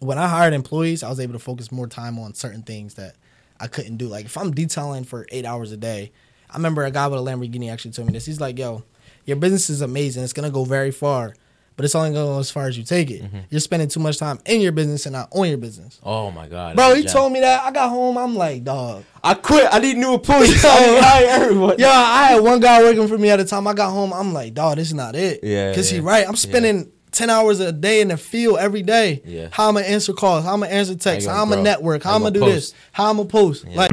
when I hired employees, I was able to focus more time on certain things that I couldn't do. Like if I'm detailing for eight hours a day, I remember a guy with a Lamborghini actually told me this. He's like, "Yo, your business is amazing. It's gonna go very far, but it's only gonna go as far as you take it. Mm-hmm. You're spending too much time in your business and not on your business." Oh my god, Bro, he told me that. I got home. I'm like, dog. I quit. I need new employees. I to hire everyone. Yo, I had one guy working for me at the time. I got home. I'm like, dog, this is not it. Yeah, Cause he right. I'm spending ten hours a day in the field every day. Yeah. How I'm gonna answer calls? How I'm gonna answer texts? How you I'm gonna gonna network? How, How I'm gonna do gonna this? post? How I'm gonna post? Yeah. Like,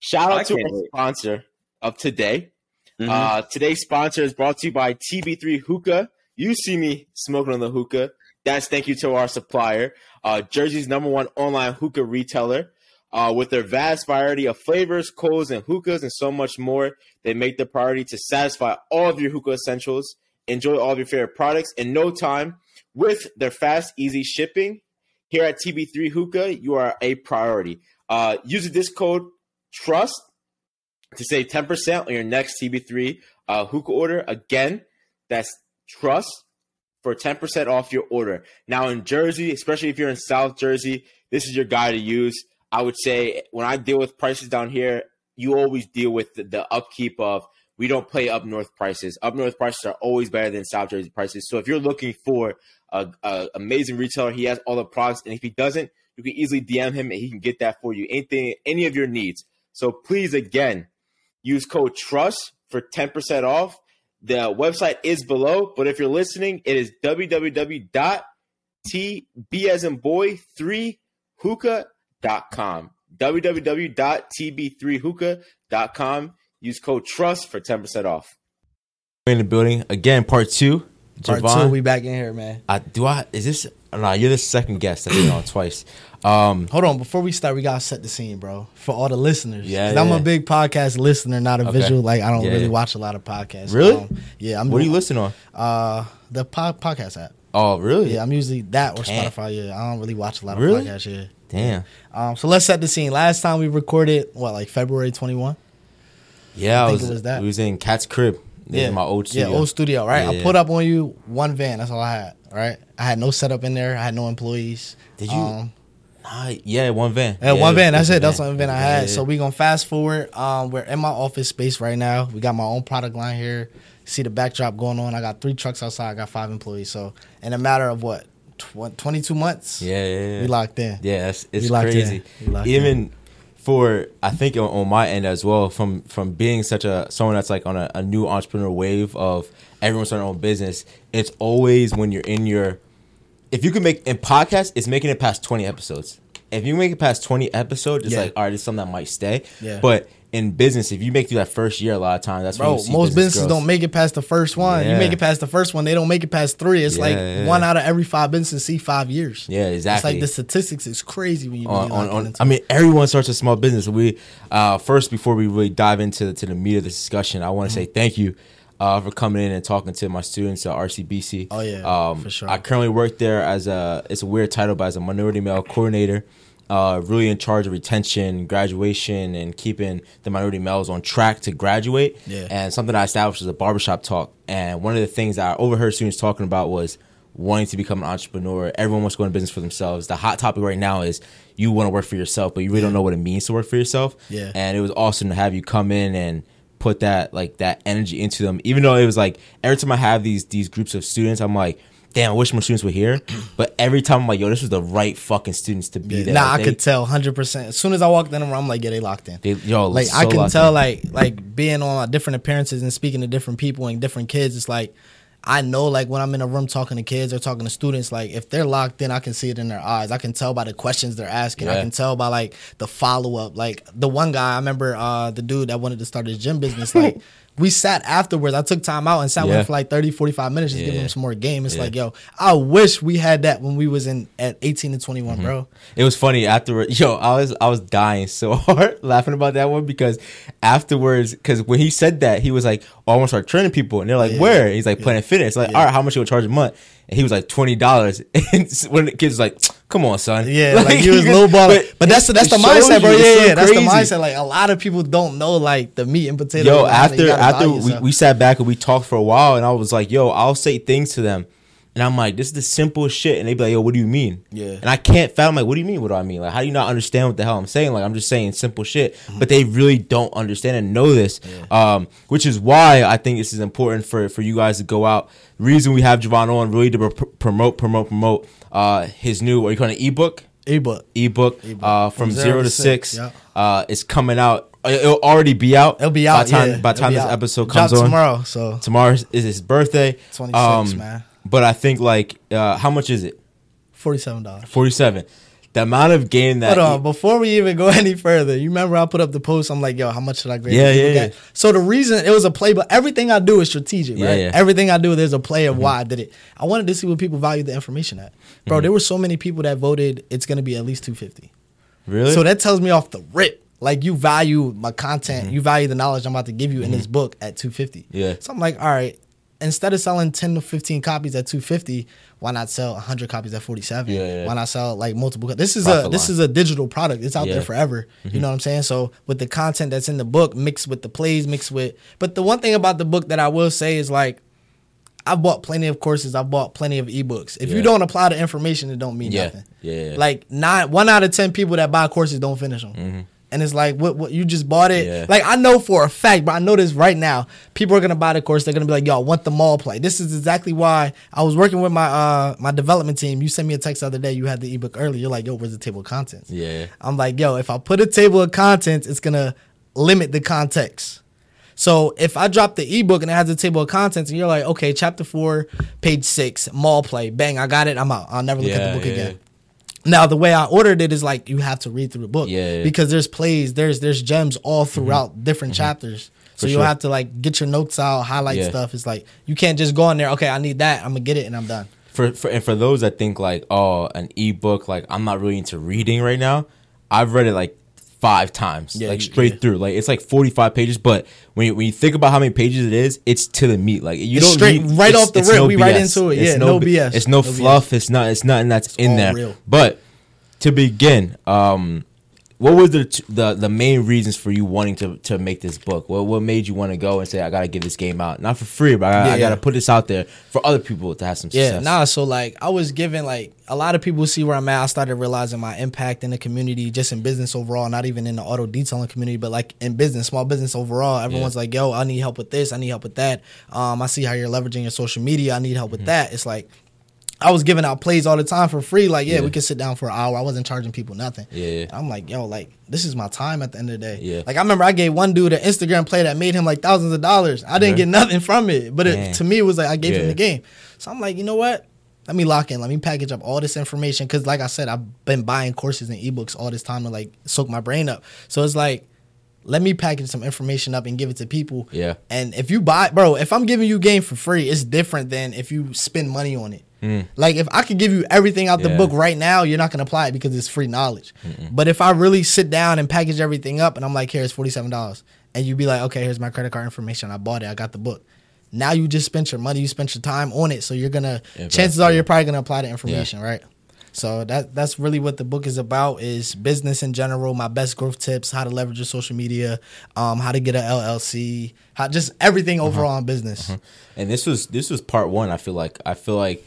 Shout I out to our sponsor of today. Mhm. Uh, today's sponsor is brought to you by TB3 Hookah. You see me smoking on the hookah. That's thank you to our supplier, uh, Jersey's number one online hookah retailer. Uh, with their vast variety of flavors, coals, and hookahs, and so much more, they make the priority to satisfy all of your hookah essentials. Enjoy all of your favorite products in no time with their fast, easy shipping. Here at TB3 Hookah, you are a priority. Uh, use the disc code TRUST to save 10% on your next TB3 uh, hookah order. Again, that's trust for 10% off your order. Now in Jersey, especially if you're in South Jersey, this is your guy to use. I would say when I deal with prices down here, you always deal with the, the upkeep of we don't play up north prices. Up north prices are always better than South Jersey prices. So if you're looking for a, a amazing retailer, he has all the products, and if he doesn't, you can easily DM him and he can get that for you. Anything, any of your needs. So please, again, use code TRUST for 10% off. The website is below, but if you're listening, it is www.tb as in boy 3 hookah.com. www.tb3hookah.com. Use code TRUST for 10% off. in the building again. Part two. Part two, we back in here, man. I do. I is this? Nah, you're the second guest that's been on twice. Um, Hold on, before we start, we gotta set the scene, bro, for all the listeners. Yeah, I'm a big podcast listener, not a Okay. visual. Like I don't Yeah, really yeah. watch a lot of podcasts. Really? Um, yeah, I'm. what are you listening listen on? Uh, the pod, podcast app. Oh, really? Yeah, I'm usually that or Damn. Spotify. Yeah, I don't really watch a lot of Really? podcasts. Yeah. Damn. Um, so let's set the scene. Last time we recorded, what, like February 21? Yeah, I, think was. it was that. We was in Cat's crib. This is my old studio. Yeah, old studio, right? Yeah, I put up on you one van. That's all I had, right? I had no setup in there. I had no employees. Did you- Um, Nah, yeah, one van. Yeah, one van. That's it. That's one van I had. yeah, So we gonna fast forward. Um, we're in my office space right now. We got my own product line here. See the backdrop going on. I got three trucks outside. I got five employees. So in a matter of what, tw- twenty two months, yeah, yeah, yeah. we locked in. Yeah, it's, it's We locked crazy. in. Even for I think on, on my end as well, from from being such a someone that's like on a, a new entrepreneur wave of everyone starting their own business, it's always when you're in your if you can make in podcast, it's making it past twenty episodes. If you make it past twenty episodes, it's Yeah. like all right, it's something that might stay. Yeah. But in business, if you make through that first year, a lot of times that's Bro, most business businesses don't make it past the first one. You make it past the first one, they don't make it past three. It's Yeah, like yeah. one out of every five businesses see five years. Yeah, exactly. It's like the statistics is crazy when you on, on, on I mean, everyone starts a small business. We uh, first before we really dive into to the meat of this discussion, I want to Mm-hmm. say thank you uh, for coming in and talking to my students at RCBC. Oh, yeah, um, for sure. I currently work there as a it's a weird title, but as a minority male coordinator. Uh, really in charge of retention, graduation, and keeping the minority males on track to graduate. Yeah. And something I established is a barbershop talk. And one of the things that I overheard students talking about was wanting to become an entrepreneur. Everyone wants to go into business for themselves. The hot topic right now is you want to work for yourself, but you really don't know what it means to work for yourself. Yeah. And it was awesome to have you come in and put that like that energy into them. Even though it was like every time I have these these groups of students, I'm like, damn, I wish more students were here. But every time I'm like, yo, this was the right fucking students to be there. Nah, Like, I could tell hundred percent. As soon as I walked in the room, I'm like, yeah, they locked in. They, yo, like so I can tell, in. like like being on different appearances and speaking to different people and different kids. It's like I know, like when I'm in a room talking to kids or talking to students, like if they're locked in, I can see it in their eyes. I can tell by the questions they're asking. I can tell by like the follow up. Like the one guy, I remember uh the dude that wanted to start his gym business. Like we sat afterwards. I took time out and sat with him for like 30, 45 minutes, just giving Yeah. him some more game. It's Yeah. like, yo, I wish we had that when we was in at 18 to 21, Mm-hmm. bro. It was funny afterward. Yo, I was I was dying so hard laughing about that one because afterwards, because when he said that, he was like, "Oh, I want to start training people," and they're like, Yeah. "Where?" He's like, "Planet Fitness." It's like, Yeah. all right, how much you gonna charge a month? and he was like twenty dollars. And when the kid's like, "Come on, son," Yeah, like, he was low ball. But, that's the that's the mindset, bro. you, Yeah, it's so yeah, that's the mindset. Like a lot of people don't know like the meat and potatoes. Yo, of how to- after after we, we sat back and we talked for a while, and I was like, "Yo, I'll say things to them," and I'm like, "This is the simplest shit," and they be like, "Yo, what do you mean?" Yeah. and I can't fathom like, "What do you mean? What do I mean? Like, how do you not understand what the hell I'm saying? Like, I'm just saying simple shit, Mm-hmm. but they really don't understand and know this, um, which is why I think this is important for for you guys to go out. The reason we have Javon on really to pr- promote, promote, promote uh, his new what are you calling it ebook? ebook. ebook, Ebook. uh, from, zero, to six. yeah. Uh, it's coming out. It'll already be out. It'll be out. the time, yeah. by time this out. episode Drop comes on. tomorrow. So Tomorrow is his birthday. 26, man. But I think like, uh, how much is it? forty seven dollars. Forty seven. The amount of game that. Hold on, before we even go any further, you remember I put up the post? I'm like, yo, how much should I grade? Yeah, yeah, yeah. So the reason it was a play, but everything I do is strategic, Yeah, right? yeah. Everything I do, there's a play of why I did it. I wanted to see what people value the information at, Mm-hmm. bro. There were so many people that voted it's gonna be at least two fifty. really? So that tells me off the rip, like you value my content, you value the knowledge I'm about to give you in this book at 250. Mm-hmm. Yeah. So I'm like, all right, instead of selling 10 to 15 copies at 250, why not sell 100 copies at 47? Yeah, yeah. Why not sell like multiple? co- This is Profit a this line. is a digital product. It's out Yeah. there forever. You mm-hmm. know what I'm saying? So with the content that's in the book mixed with the plays, mixed with, but the one thing about the book that I will say is like. I've bought plenty of courses. I've bought plenty of ebooks. If you don't apply the information, it don't mean nothing. Yeah, yeah. Like nine, one out of ten people that buy courses don't finish them. Mm-hmm. And it's like, what? What you just bought it? Yeah. Like I know for a fact, but I know this right now. People are gonna buy the course. They're gonna be like, "Yo, I want the mall play." This is exactly why I was working with my uh my development team. You sent me a text the other day. You had the ebook early You're like, "Yo, where's the table of contents?" Yeah. I'm like, "Yo, if I put a table of contents, it's gonna limit the context." So if I drop the ebook and it has a table of contents, and you're like, okay, chapter four, page six, mall play, bang, I got it, I'm out. I'll never look at the book yeah, again. Now the way I ordered it is like you have to read through the book, Yeah, Mm-hmm. yeah. because there's plays, there's there's gems all throughout different chapters. So For you'll sure. have to like get your notes out, highlight Yeah. stuff. It's like you can't just go in there. Okay, I need that. I'm gonna get it and I'm done. for, for and for those that think like oh an ebook like I'm not really into reading right now, I've read it like five times Yeah, like you- straight yeah. through like it's like 45 pages but when you, when you think about how many pages it is it's to the meat like you It's don't straight- need, right it's- off the it's rip, we right into it. It's Yeah, no B- BS. it's no, No BS. fluff it's not it's nothing that's in all there real. but to begin um what were the the the main reasons for you wanting to to make this book? What what made you want to go and say I gotta give this game out, not for free, but I, Yeah, I gotta yeah. put this out there for other people to have some Yeah, success. nah. So like, I was given like a lot of people see where I'm at. I started realizing my impact in the community, just in business overall, not even in the auto detailing community, but like in business, small business overall. Everyone's like, "Yo, I need help with this. I need help with that." Um, I see how you're leveraging your social media. I need help Mm-hmm. with that. It's like. I was giving out plays all the time for free. Like, yeah, Yeah. we could sit down for an hour. I wasn't charging people nothing. Yeah, yeah. I'm like, yo, like this is my time at the end of the day. Yeah. Like I remember I gave one dude an Instagram play that made him like thousands of dollars. I didn't Okay. get nothing from it, but it, to me it was like I gave him the game. So I'm like, you know what? Let me lock in. Let me package up all this information because, like I said, I've been buying courses and ebooks all this time to like soak my brain up. So it's like, let me package some information up and give it to people. Yeah. And if you buy, bro, if I'm giving you game for free, it's different than if you spend money on it. Like if I could give you everything out the Mm. Yeah. book right now, you're not gonna apply it because it's free knowledge. But if I really sit down and package everything up and I'm like, here's forty seven dollars, and you'd be like, okay, here's my credit card information, I bought it, I got the book. Now you just spent your money, you spent your time on it, so you're gonna. Yeah, chances right. are you're probably gonna apply the information, right? So that that's really what the book is about is business in general, my best growth tips, how to leverage your social media, um, how to get an LLC, how just everything Uh-huh. overall in business. and this was this was part one. I feel like I feel like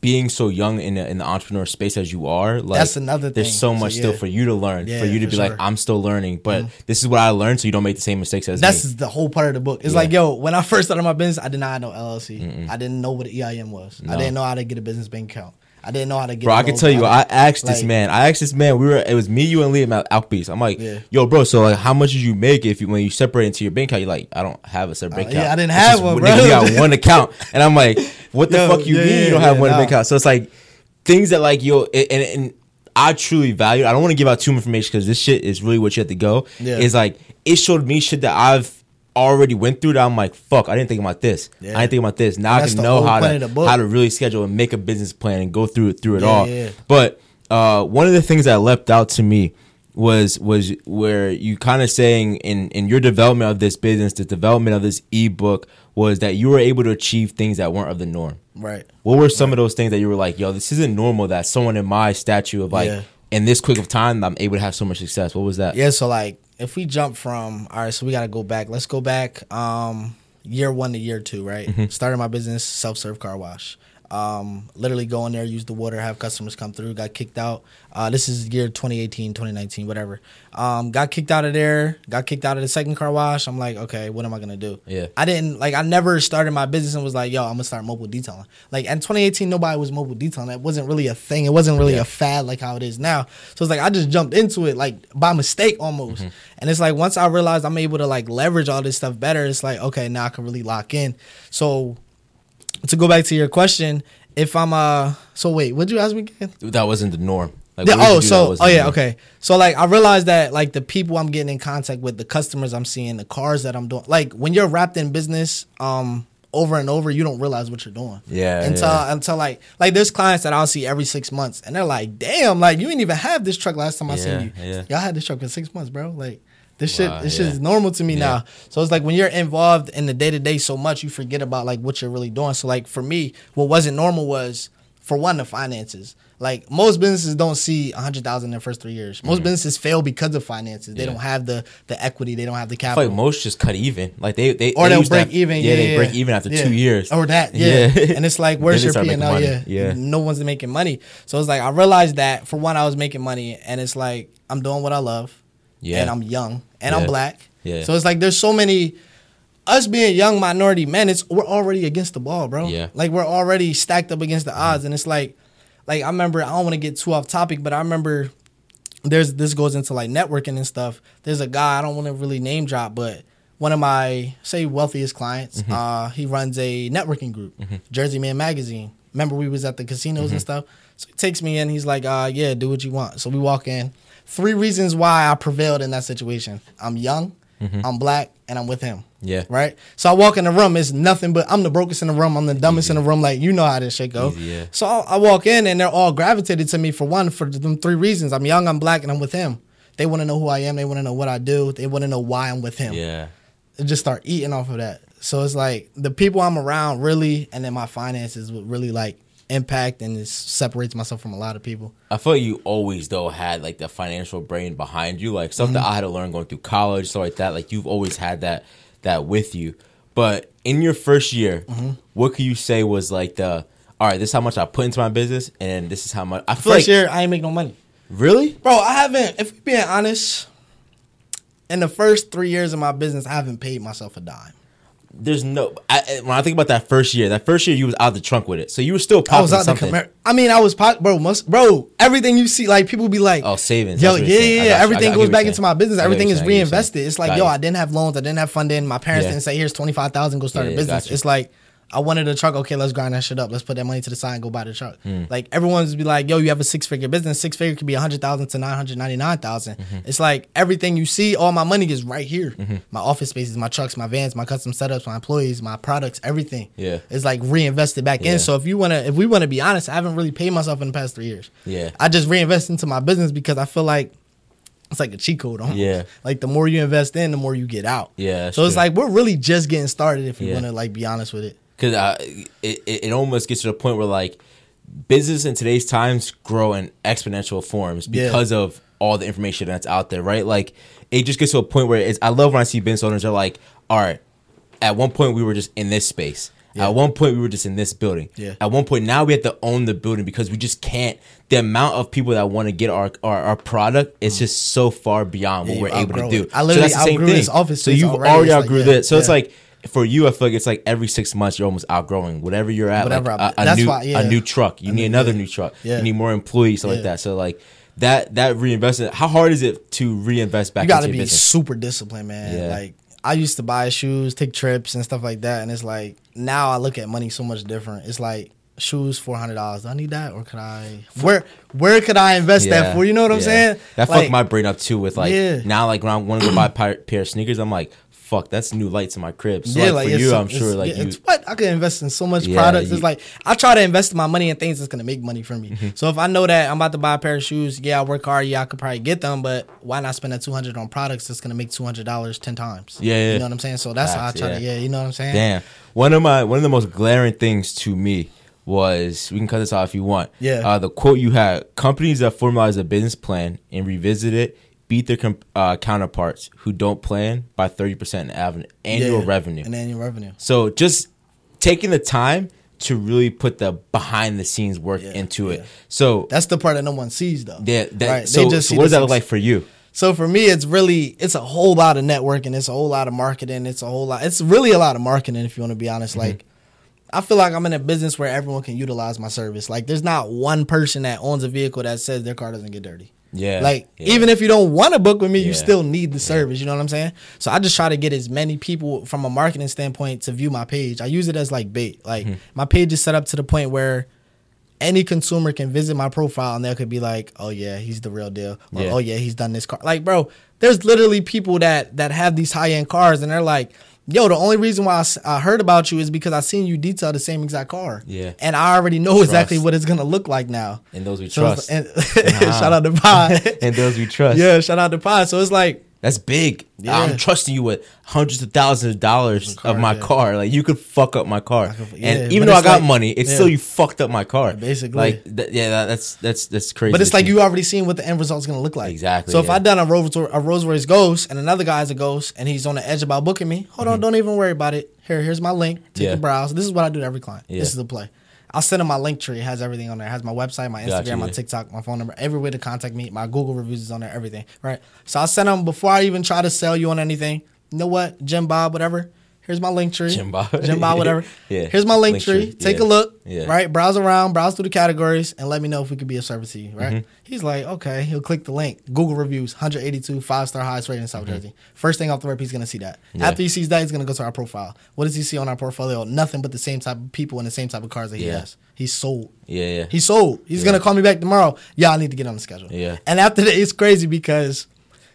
being so young in the, in the entrepreneur space as you are, like That's another There's thing. so So, much still yeah. for you to learn, Yeah, for you to for be like, sure. Mm-hmm. I'm still learning, but this is what I learned, so you don't make the same mistakes as That's me. the whole part of the book. It's Yeah. like, yo, when I first started my business, I did not no LLC. I didn't know what an EIN was. No. I didn't know how to get a business bank account. I didn't know how to get. Bro, I can tell you, I asked this man. I asked this man. We were. It was me, you, and Liam at Outbeast. I'm like, Yeah. yo, bro. So like, how much did you make if you when you separate into your bank account? You're like, I don't have a separate bank Uh, yeah, account. I didn't It's have just one, nigga, bro. We got one account, and I'm like, what the Yo, fuck you yeah, mean yeah, you don't have one nah. bank account? So it's like things that like yo, and and, and I truly value. I don't want to give out too much information because this shit is really what you have to go. Yeah. Is like it showed me shit that I've already went through that I'm like fuck I didn't think about this Yeah. I didn't think about this now I can know how to how to really schedule and make a business plan and go through it through it Yeah, all yeah. but uh, one of the things that leapt out to me was was where you kind of saying in in your development of this business, the development of this ebook was that you were able to achieve things that weren't of the norm. Right. What were some of those things that you were like, yo, this isn't normal that someone in my statue of like in this quick of time I'm able to have so much success. What was that? Yeah, so like if we jump from all right, so we gotta go back. Let's go back um year one to year two, right? Mm-hmm. Started my business, self serve car wash. Um, literally go in there, use the water, have customers come through, got kicked out. Uh, this is year 2018, 2019, whatever. Um, got kicked out of there, got kicked out of the second car wash. I'm like, okay, what am I gonna do? Yeah. I didn't like I never started my business and was like, yo, I'm gonna start mobile detailing. Like in 2018, nobody was mobile detailing. That wasn't really a thing. It wasn't really Yeah. a fad like how it is now. So it's like I just jumped into it like by mistake almost. And it's like once I realized I'm able to like leverage all this stuff better, it's like okay, now I can really lock in. So to go back to your question, if I'm uh so wait, what'd you ask me again? That wasn't the norm. Like, Yeah, what did oh, so oh yeah, norm? okay. So like I realized that like the people I'm getting in contact with, the customers I'm seeing, the cars that I'm doing, like when you're wrapped in business, um, over and over, you don't realize what you're doing. Yeah, Until yeah. until like like there's clients that I'll see every six months, and they're like, "Damn, like you didn't even have this truck last time I Yeah, seen you. yeah. Y'all had this truck for six months, bro. Like this Wow, shit, this shit is normal to me Yeah. now. So it's like when you're involved in the day to day so much, you forget about like what you're really doing. So like for me, what wasn't normal was for one the finances. Like most businesses don't see a hundred thousand in the first three years. Most businesses fail because of finances. They Mm-hmm. Yeah. don't have the the equity. They don't have the capital. like most just cut even. Like they they or they break have- even. Yeah, Yeah, they break even after Yeah. two years. Or that, yeah. Yeah. and it's like, where's your P and L? Yeah, Yeah. no one's making money. So it's like I realized that for one, I was making money, and it's like I'm doing what I love, Yeah. and I'm young, and Yeah. I'm black. Yeah. So it's like there's so many. Us being young minority men, it's we're already against the ball, bro. Yeah. Like we're already stacked up against the odds, and it's like, like I remember. I don't want to get too off topic, but I remember there's this goes into like networking and stuff. There's a guy I don't want to really name drop, but one of my say wealthiest clients, Mm-hmm. uh, he runs a networking group, Jersey Man Magazine. Remember we was at the casinos Mm-hmm. and stuff. So he takes me in. He's like, uh, "Yeah, do what you want." So we walk in. Three reasons why I prevailed in that situation: I'm young, I'm black, and I'm with him. Mm-hmm. Yeah. Right. So I walk in the room. It's nothing but I'm the brokest in the room. I'm the dumbest in the room. Like you know how this shit go. Easy, yeah. So I, walk in and they're all gravitated to me for one for them three reasons. I'm young, I'm black, and I'm with him. They want to know who I am. They want to know what I do. They want to know why I'm with him. Yeah. And just start eating off of that. So it's like the people I'm around really, and then my finances would really like impact and it separates myself from a lot of people. I feel like you always though had like the financial brain behind you, like stuff Mm-hmm. I had to learn going through college, stuff like that. Like you've always had that that with you. But in your first year, Mm-hmm. what could you say was like the all right? This is how much I put into my business, and this is how much I feel First like. year, I ain't make no money. Really? Bro, I haven't, if we're being honest, in the first three years of my business, I haven't paid myself a dime. There's no. I, when I think about that first year, that first year you was out the trunk with it, so you were still popping I was out the something. Camaro. I mean, I was pop, bro. Most, bro, everything you see, like people be like, Oh, savings. Yo, yeah, yeah, yeah. got you. I Everything got- I get goes back into my business. Everything is you're saying. I get what you're reinvested. It's like, Got yo, you. I didn't have loans. I didn't have funding. My parents Yeah. didn't say, here's twenty five thousand, go start Yeah, a business. It's like. I wanted a truck. Okay, let's grind that shit up. Let's put that money to the side and go buy the truck. Hmm. Like everyone's be like, "Yo, you have a six figure business. Six figure could be a hundred thousand to nine hundred ninety nine Mm-hmm. It's like everything you see. All my money is right here. My office spaces, my trucks, my vans, my custom setups, my employees, my products, everything. Yeah. it's like reinvested back Yeah. in. So if you wanna, if we wanna be honest, I haven't really paid myself in the past three years. Yeah. I just reinvest into my business because I feel like it's like a cheat code. Almost. Yeah. Like the more you invest in, the more you get out. Yeah, So it's true. like we're really just getting started if we Yeah. want to like be honest with it. Because uh, it, it almost gets to the point where like business in today's times grow in exponential forms Yeah. because of all the information that's out there, right? Like it just gets to a point where it's. I love when I see business owners are like, all right, at one point we were just in this space. Yeah. At one point we were just in this building. Yeah. At one point now we have to own the building because we just can't. The amount of people that want to get our, our our product is just so far beyond what Yeah, we're able to do. it. I literally so that's the same outgrew thing. this office so you've already. like, outgrew yeah, this. So it's like for you, I feel like it's like every six months you're almost outgrowing whatever you're at. Whatever like a, a that's new why- yeah. a new truck. You I need mean, another yeah. new truck. Yeah. You need more employees, stuff like that. So like that that reinvestment. How hard is it to reinvest back You got to be business? super disciplined, man. Yeah. Like I used to buy shoes, take trips and stuff like that, and it's like now I look at money so much different. It's like shoes four hundred dollars. Do I need that, or could I? Where where could I invest that for? You know what I'm yeah. saying? That like, fucked my brain up too. With like Yeah. now, like when I want to go buy a pair, pair of sneakers, I'm like, fuck, that's new lights in my crib. So yeah, like, for you, I'm sure like you, it's what I could invest in so much Yeah, products. you- It's like I try to invest my money in things that's gonna make money for me. Mm-hmm. So if I know that I'm about to buy a pair of shoes, yeah, I work hard, yeah, I could probably get them, but why not spend that two hundred on products that's gonna make two hundred dollars ten times? Yeah, yeah. you know what I'm saying. So that's how I try to, yeah. yeah, you know what I'm saying. Damn. One of my one of the most glaring things to me was we can cut this off if you want. Yeah. Uh, the quote you had: companies that formalize a business plan and revisit it beat their com- uh, counterparts who don't plan by thirty percent in av- annual Yeah, revenue. and annual revenue. So just taking the time to really put the behind the scenes work Yeah, into it. yeah. So That's the part that no one sees though. yeah, that, Right, they so, just so what does that look like for you? So for me, it's really it's a whole lot of networking. It's a whole lot of marketing. It's a whole lot. It's really a lot of marketing. If you want to be honest, Mm-hmm. like I feel like I'm in a business where everyone can utilize my service. Like there's not one person that owns a vehicle that says their car doesn't get dirty. Yeah. Like yeah. even if you don't want to book with me, you still need the service. You know what I'm saying? So I just try to get as many people from a marketing standpoint to view my page. I use it as like bait. Like Hmm. my page is set up to the point where any consumer can visit my profile and they could be like, "Oh yeah, he's the real deal." Or, Yeah. "Oh yeah, he's done this car." Like, bro, there's literally people that that have these high end cars and they're like, "Yo, the only reason why I heard about you is because I seen you detail the same exact car." Yeah. and I already know exactly what it's gonna look like now. and those we So trust. and, shout out to Pod. and those we trust. yeah, shout out to Pod. So it's like. That's big. Yeah. I'm trusting you with hundreds of thousands of dollars car, of my yeah. car. Like you could fuck up my car, could- yeah, and even though I got like- money, it's still you fucked up my car. Basically. like th- yeah, that, that's that's that's crazy. But it's like see. you already seen what the end result's gonna look like. Exactly, So if. I done a Rolls a Rolls Royce Ghost and another guy has a Ghost and he's on the edge about booking me, hold on, don't even worry about it. Here, here's my link. Take Mm-hmm. A browse. This is what I do to every client. This is the play. I'll send him my Linktree. It has everything on there. It has my website, my Instagram, Gotcha, my. TikTok, my phone number, every way to contact me. My Google reviews is on there, everything. Right. So I'll send him before I even try to sell you on anything. You know what? Jim Bob, whatever. Here's my Linktree. Jim Bob. Jim Bob, whatever. Yeah. Here's my link, Link tree. tree, Take yeah. a look. Yeah. Right. Browse around, browse through the categories, and let me know if we could be of service to you. Right. Mm-hmm. He's like, okay. He'll click the link. Google reviews, 182, five star highest rated in South Jersey. First thing off the rip, he's gonna see that. Mm-hmm. Yeah. After he sees that, he's gonna go to our profile. What does he see on our portfolio? Nothing but the same type of people and the same type of cars that he has. He's sold. yeah, yeah. He's sold. He's gonna call me back tomorrow. Yeah, I need to get on the schedule. Yeah. And after that, it's crazy because,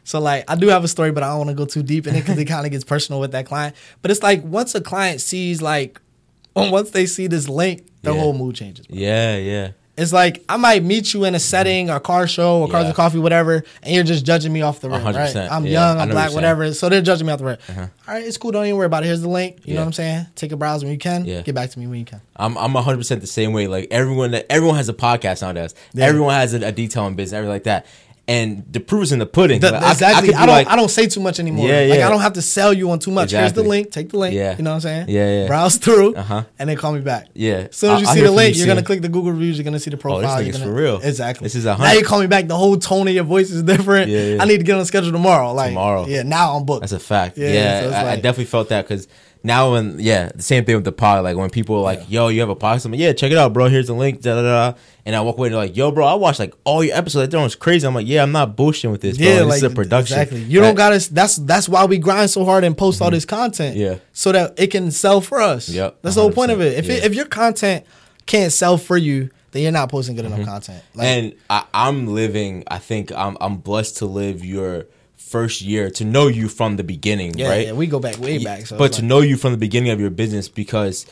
so like, I do have a story, but I don't want to go too deep in it because it kind of gets personal with that client. But it's like once a client sees like, once they see this link, the Yeah. whole mood changes. bro. yeah, yeah. It's like I might meet you in a setting, a car show, or cars Yeah. and coffee, whatever, and you're just judging me off the rip, right? 100%, I'm yeah. young, I'm black. Uh-huh. whatever. So they're judging me off the rip. All right, it's cool. Don't even worry about it. Here's the link. You Yeah. know what I'm saying? Take a browse when you can. Yeah. Get back to me when you can. I'm I'm 100 percent the same way. Like everyone that everyone has a podcast nowadays. Everyone has a, a detailing business, everything like that. And the proof is in the pudding. The- Like, I- I exactly. I, don't. like- I don't say too much anymore. Yeah, yeah. Like. I don't have to sell you on too much. Here's the link. Take the link. Yeah. You know what I'm saying? Yeah, yeah. Browse through. Uh-huh. And then call me back. Yeah. As soon as you I- I see the link, you you're gonna click the Google reviews. You're gonna see the profile. Oh, this gonna, for real. Exactly. This is a now you call me back. The whole tone of your voice is different. Yeah, yeah. I need to get on the schedule tomorrow. Like Tomorrow. Yeah. Now I'm booked. That's a fact. Yeah, Yeah, so I, I definitely felt that because now when yeah, the same thing with the pod. Like when people are like, "Yo, you have a podcast?" I'm like, "Yeah, check it out, bro. Here's the link." Da da da. And I walk away and they're like, "Yo, bro, I watched like all your episodes. That was crazy." I'm like, "Yeah, I'm not bullshitting with this, bro. Yeah, this like is a production." Exactly. You don't gotta. That's that's why we grind so hard and post all this content. Mm-hmm. Yeah. So that it can sell for us. Yep, That's the whole point of it. 100%, If it, if your content can't sell for you, then you're not posting good enough content. Like, and I, I'm living. I think I'm I'm blessed to live your first year to know you from the beginning, yeah, right? yeah, we go back way back. So but to like- know you from the beginning of your business because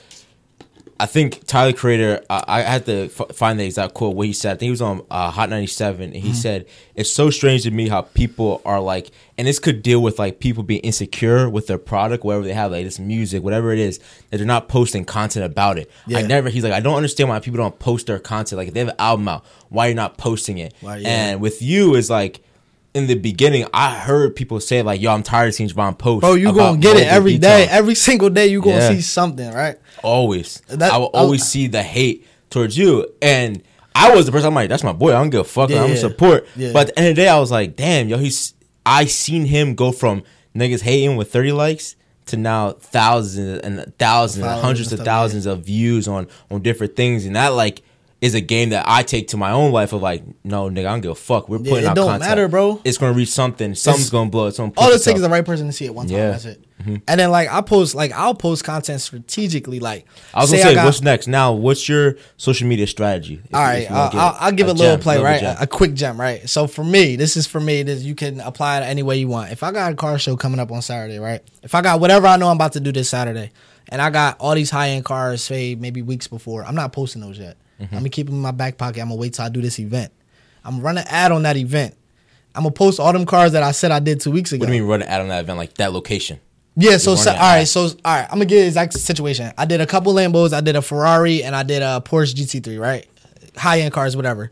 I think Tyler Creator, I, I had to f- find the exact quote what he said. I think he was on uh, Hot 97 and he Mm-hmm. said, It's so strange to me how people are like, and this could deal with like people being insecure with their product, whatever they have, like this music, whatever it is, that they're not posting content about it. I never, he's like, I don't understand why people don't post their content. Like if they have an album out, why you're not posting it? Why, yeah. And with you, is like, in the beginning, I heard people say like, "Yo, I'm tired of seeing Javon post." bro, you gonna get it every day, detail." every single day. You gonna Yeah. see something, right? Always. That- I will I- always see the hate towards you. And I was the person I'm like, that's my boy. I don't give a fuck. I'm gonna support. Yeah. But at the end of the day, I was like, damn, yo, he's I seen him go from niggas hating with 30 likes to now thousands and thousands and hundreds of yeah. thousands of views on on different things. And that like is a game that I take to my own life of like, no, nigga, I don't give a fuck. We're putting Yeah, it out don't content. matter, bro. It's gonna reach something. Something's gonna blow. It's gonna All it takes is the right person to see it one time. Yeah. That's it. Mm-hmm. And then like I post like I'll post content strategically. Like I was say gonna say, got- what's next? Now, what's your social media strategy? If- All right, wanna uh, I'll, I'll, give a, little gem, play, little right? gem. A, a quick gem, right? So for me, this is for me. This you can apply it any way you want. If I got a car show coming up on Saturday, right? If I got whatever I know I'm about to do this Saturday, and I got all these high end cars, say maybe weeks before, I'm not posting those yet. Mm-hmm. I'm gonna keep them in my back pocket. I'm gonna wait till I do this event. I'm gonna run an ad on that event. I'm gonna post all them cars that I said I did two weeks ago. What do you mean run an ad on that event like that location? Yeah, so, so all right, ad. so all right, I'm gonna get the exact situation. I did a couple Lambos, I did a Ferrari, and I did a Porsche GT3, right? High end cars, whatever.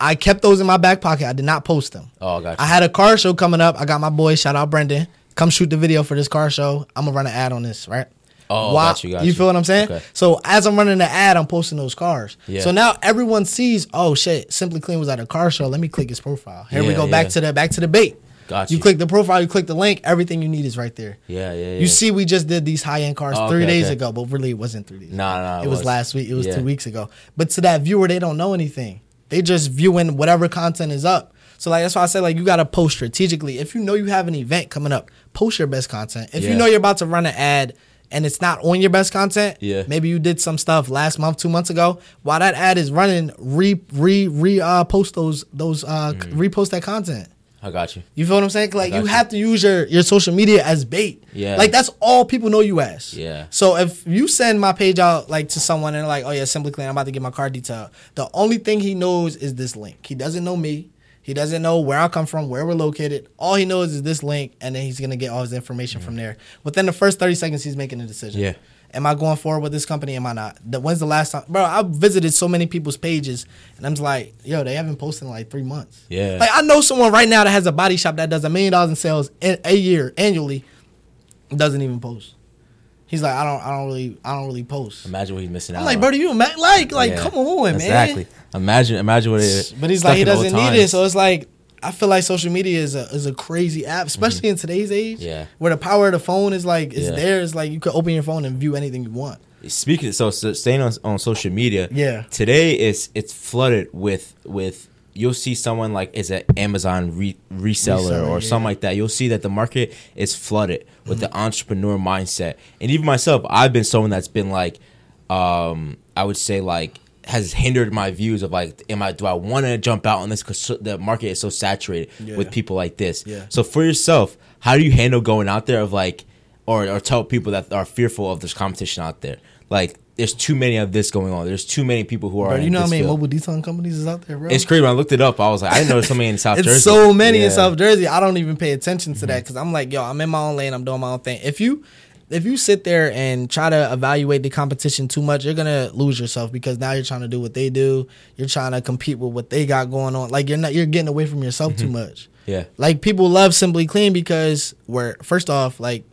I kept those in my back pocket. I did not post them. Oh, gotcha. I had a car show coming up. I got my boy, shout out Brendan, come shoot the video for this car show. I'm gonna run an ad on this, right? Oh, Why- got you, got you. feel what I'm saying? Okay. So as I'm running the ad, I'm posting those cars. Yeah. So now everyone sees, oh shit, Simply Clean was at a car show. Let me click his profile. Here we Yeah, go back to the back to the bait. Got You you. click the profile, you click the link, everything you need is right there. Yeah, yeah, yeah. You see, we just did these high end cars Oh, three okay, days okay. ago, but really it wasn't three days. Nah, nah, it, it was, was. last week. It was Yeah. two weeks ago. But to that viewer, they don't know anything. They just viewing whatever content is up. So like that's why I say like you gotta post strategically. If you know you have an event coming up, post your best content. If you know you're about to run an ad and it's not on your best content, Yeah. maybe you did some stuff last month, two months ago. While that ad is running, re re re uh, post those those uh Mm-hmm. repost that content. I got you. You feel what I'm saying? Like you you. have to use your your social media as bait. Yeah. Like that's all people know you as. Yeah. So if you send my page out like to someone and they're like, oh yeah, Simply Clean, I'm about to get my car detailed. The only thing he knows is this link. He doesn't know me. He doesn't know where I come from, where we're located. All he knows is this link, and then he's gonna get all his information from there. Within the first 30 seconds, he's making a decision. Yeah. Am I going forward with this company? Am I not? The, when's the last time, bro? I visited so many people's pages, and I'm just like, yo, they haven't posted in like three months. Yeah. Like I know someone right now that has a body shop that does a million dollars in sales in a year annually, doesn't even post. He's like, I don't, I don't really, I don't really post. Imagine what he's missing out. I'm like, bro, do you ima- like, like, Yeah. come on, man. Exactly. Imagine, imagine what it is. But he's like, he doesn't need it. So it's like, I feel like social media is a is a crazy app, especially in today's age. Mm-hmm. Yeah. Where the power of the phone is like, is Yeah. there. It's like you could open your phone and view anything you want. Speaking, so, so staying on on social media. Yeah. Today is it's flooded with with. You'll see someone like is an Amazon re- reseller, Reseller, or yeah. something like that. You'll see that the market is flooded with Mm-hmm. the entrepreneur mindset. And even myself, I've been someone that's been like, um, I would say like has hindered my views of like, am I do I want to jump out on this because the market is so saturated Yeah. with people like this. Yeah. So for yourself, how do you handle going out there of like, or or tell people that are fearful of this competition out there? Like, there's too many of this going on. There's too many people who are. Bro, you know how many field. mobile detailing companies is out there, bro? It's crazy. When I looked it up, I was like, I didn't know there's so many in South it's Jersey. so many Yeah. Mm-hmm. in South Jersey. I don't even pay attention to that because I'm like, yo, I'm in my own lane. I'm doing my own thing. If you if you sit there and try to evaluate the competition too much, you're gonna lose yourself because now you're trying to do what they do. You're trying to compete with what they got going on. Like you're not you're getting away from yourself too much. Yeah. Like people love Simply Clean because we're first off, like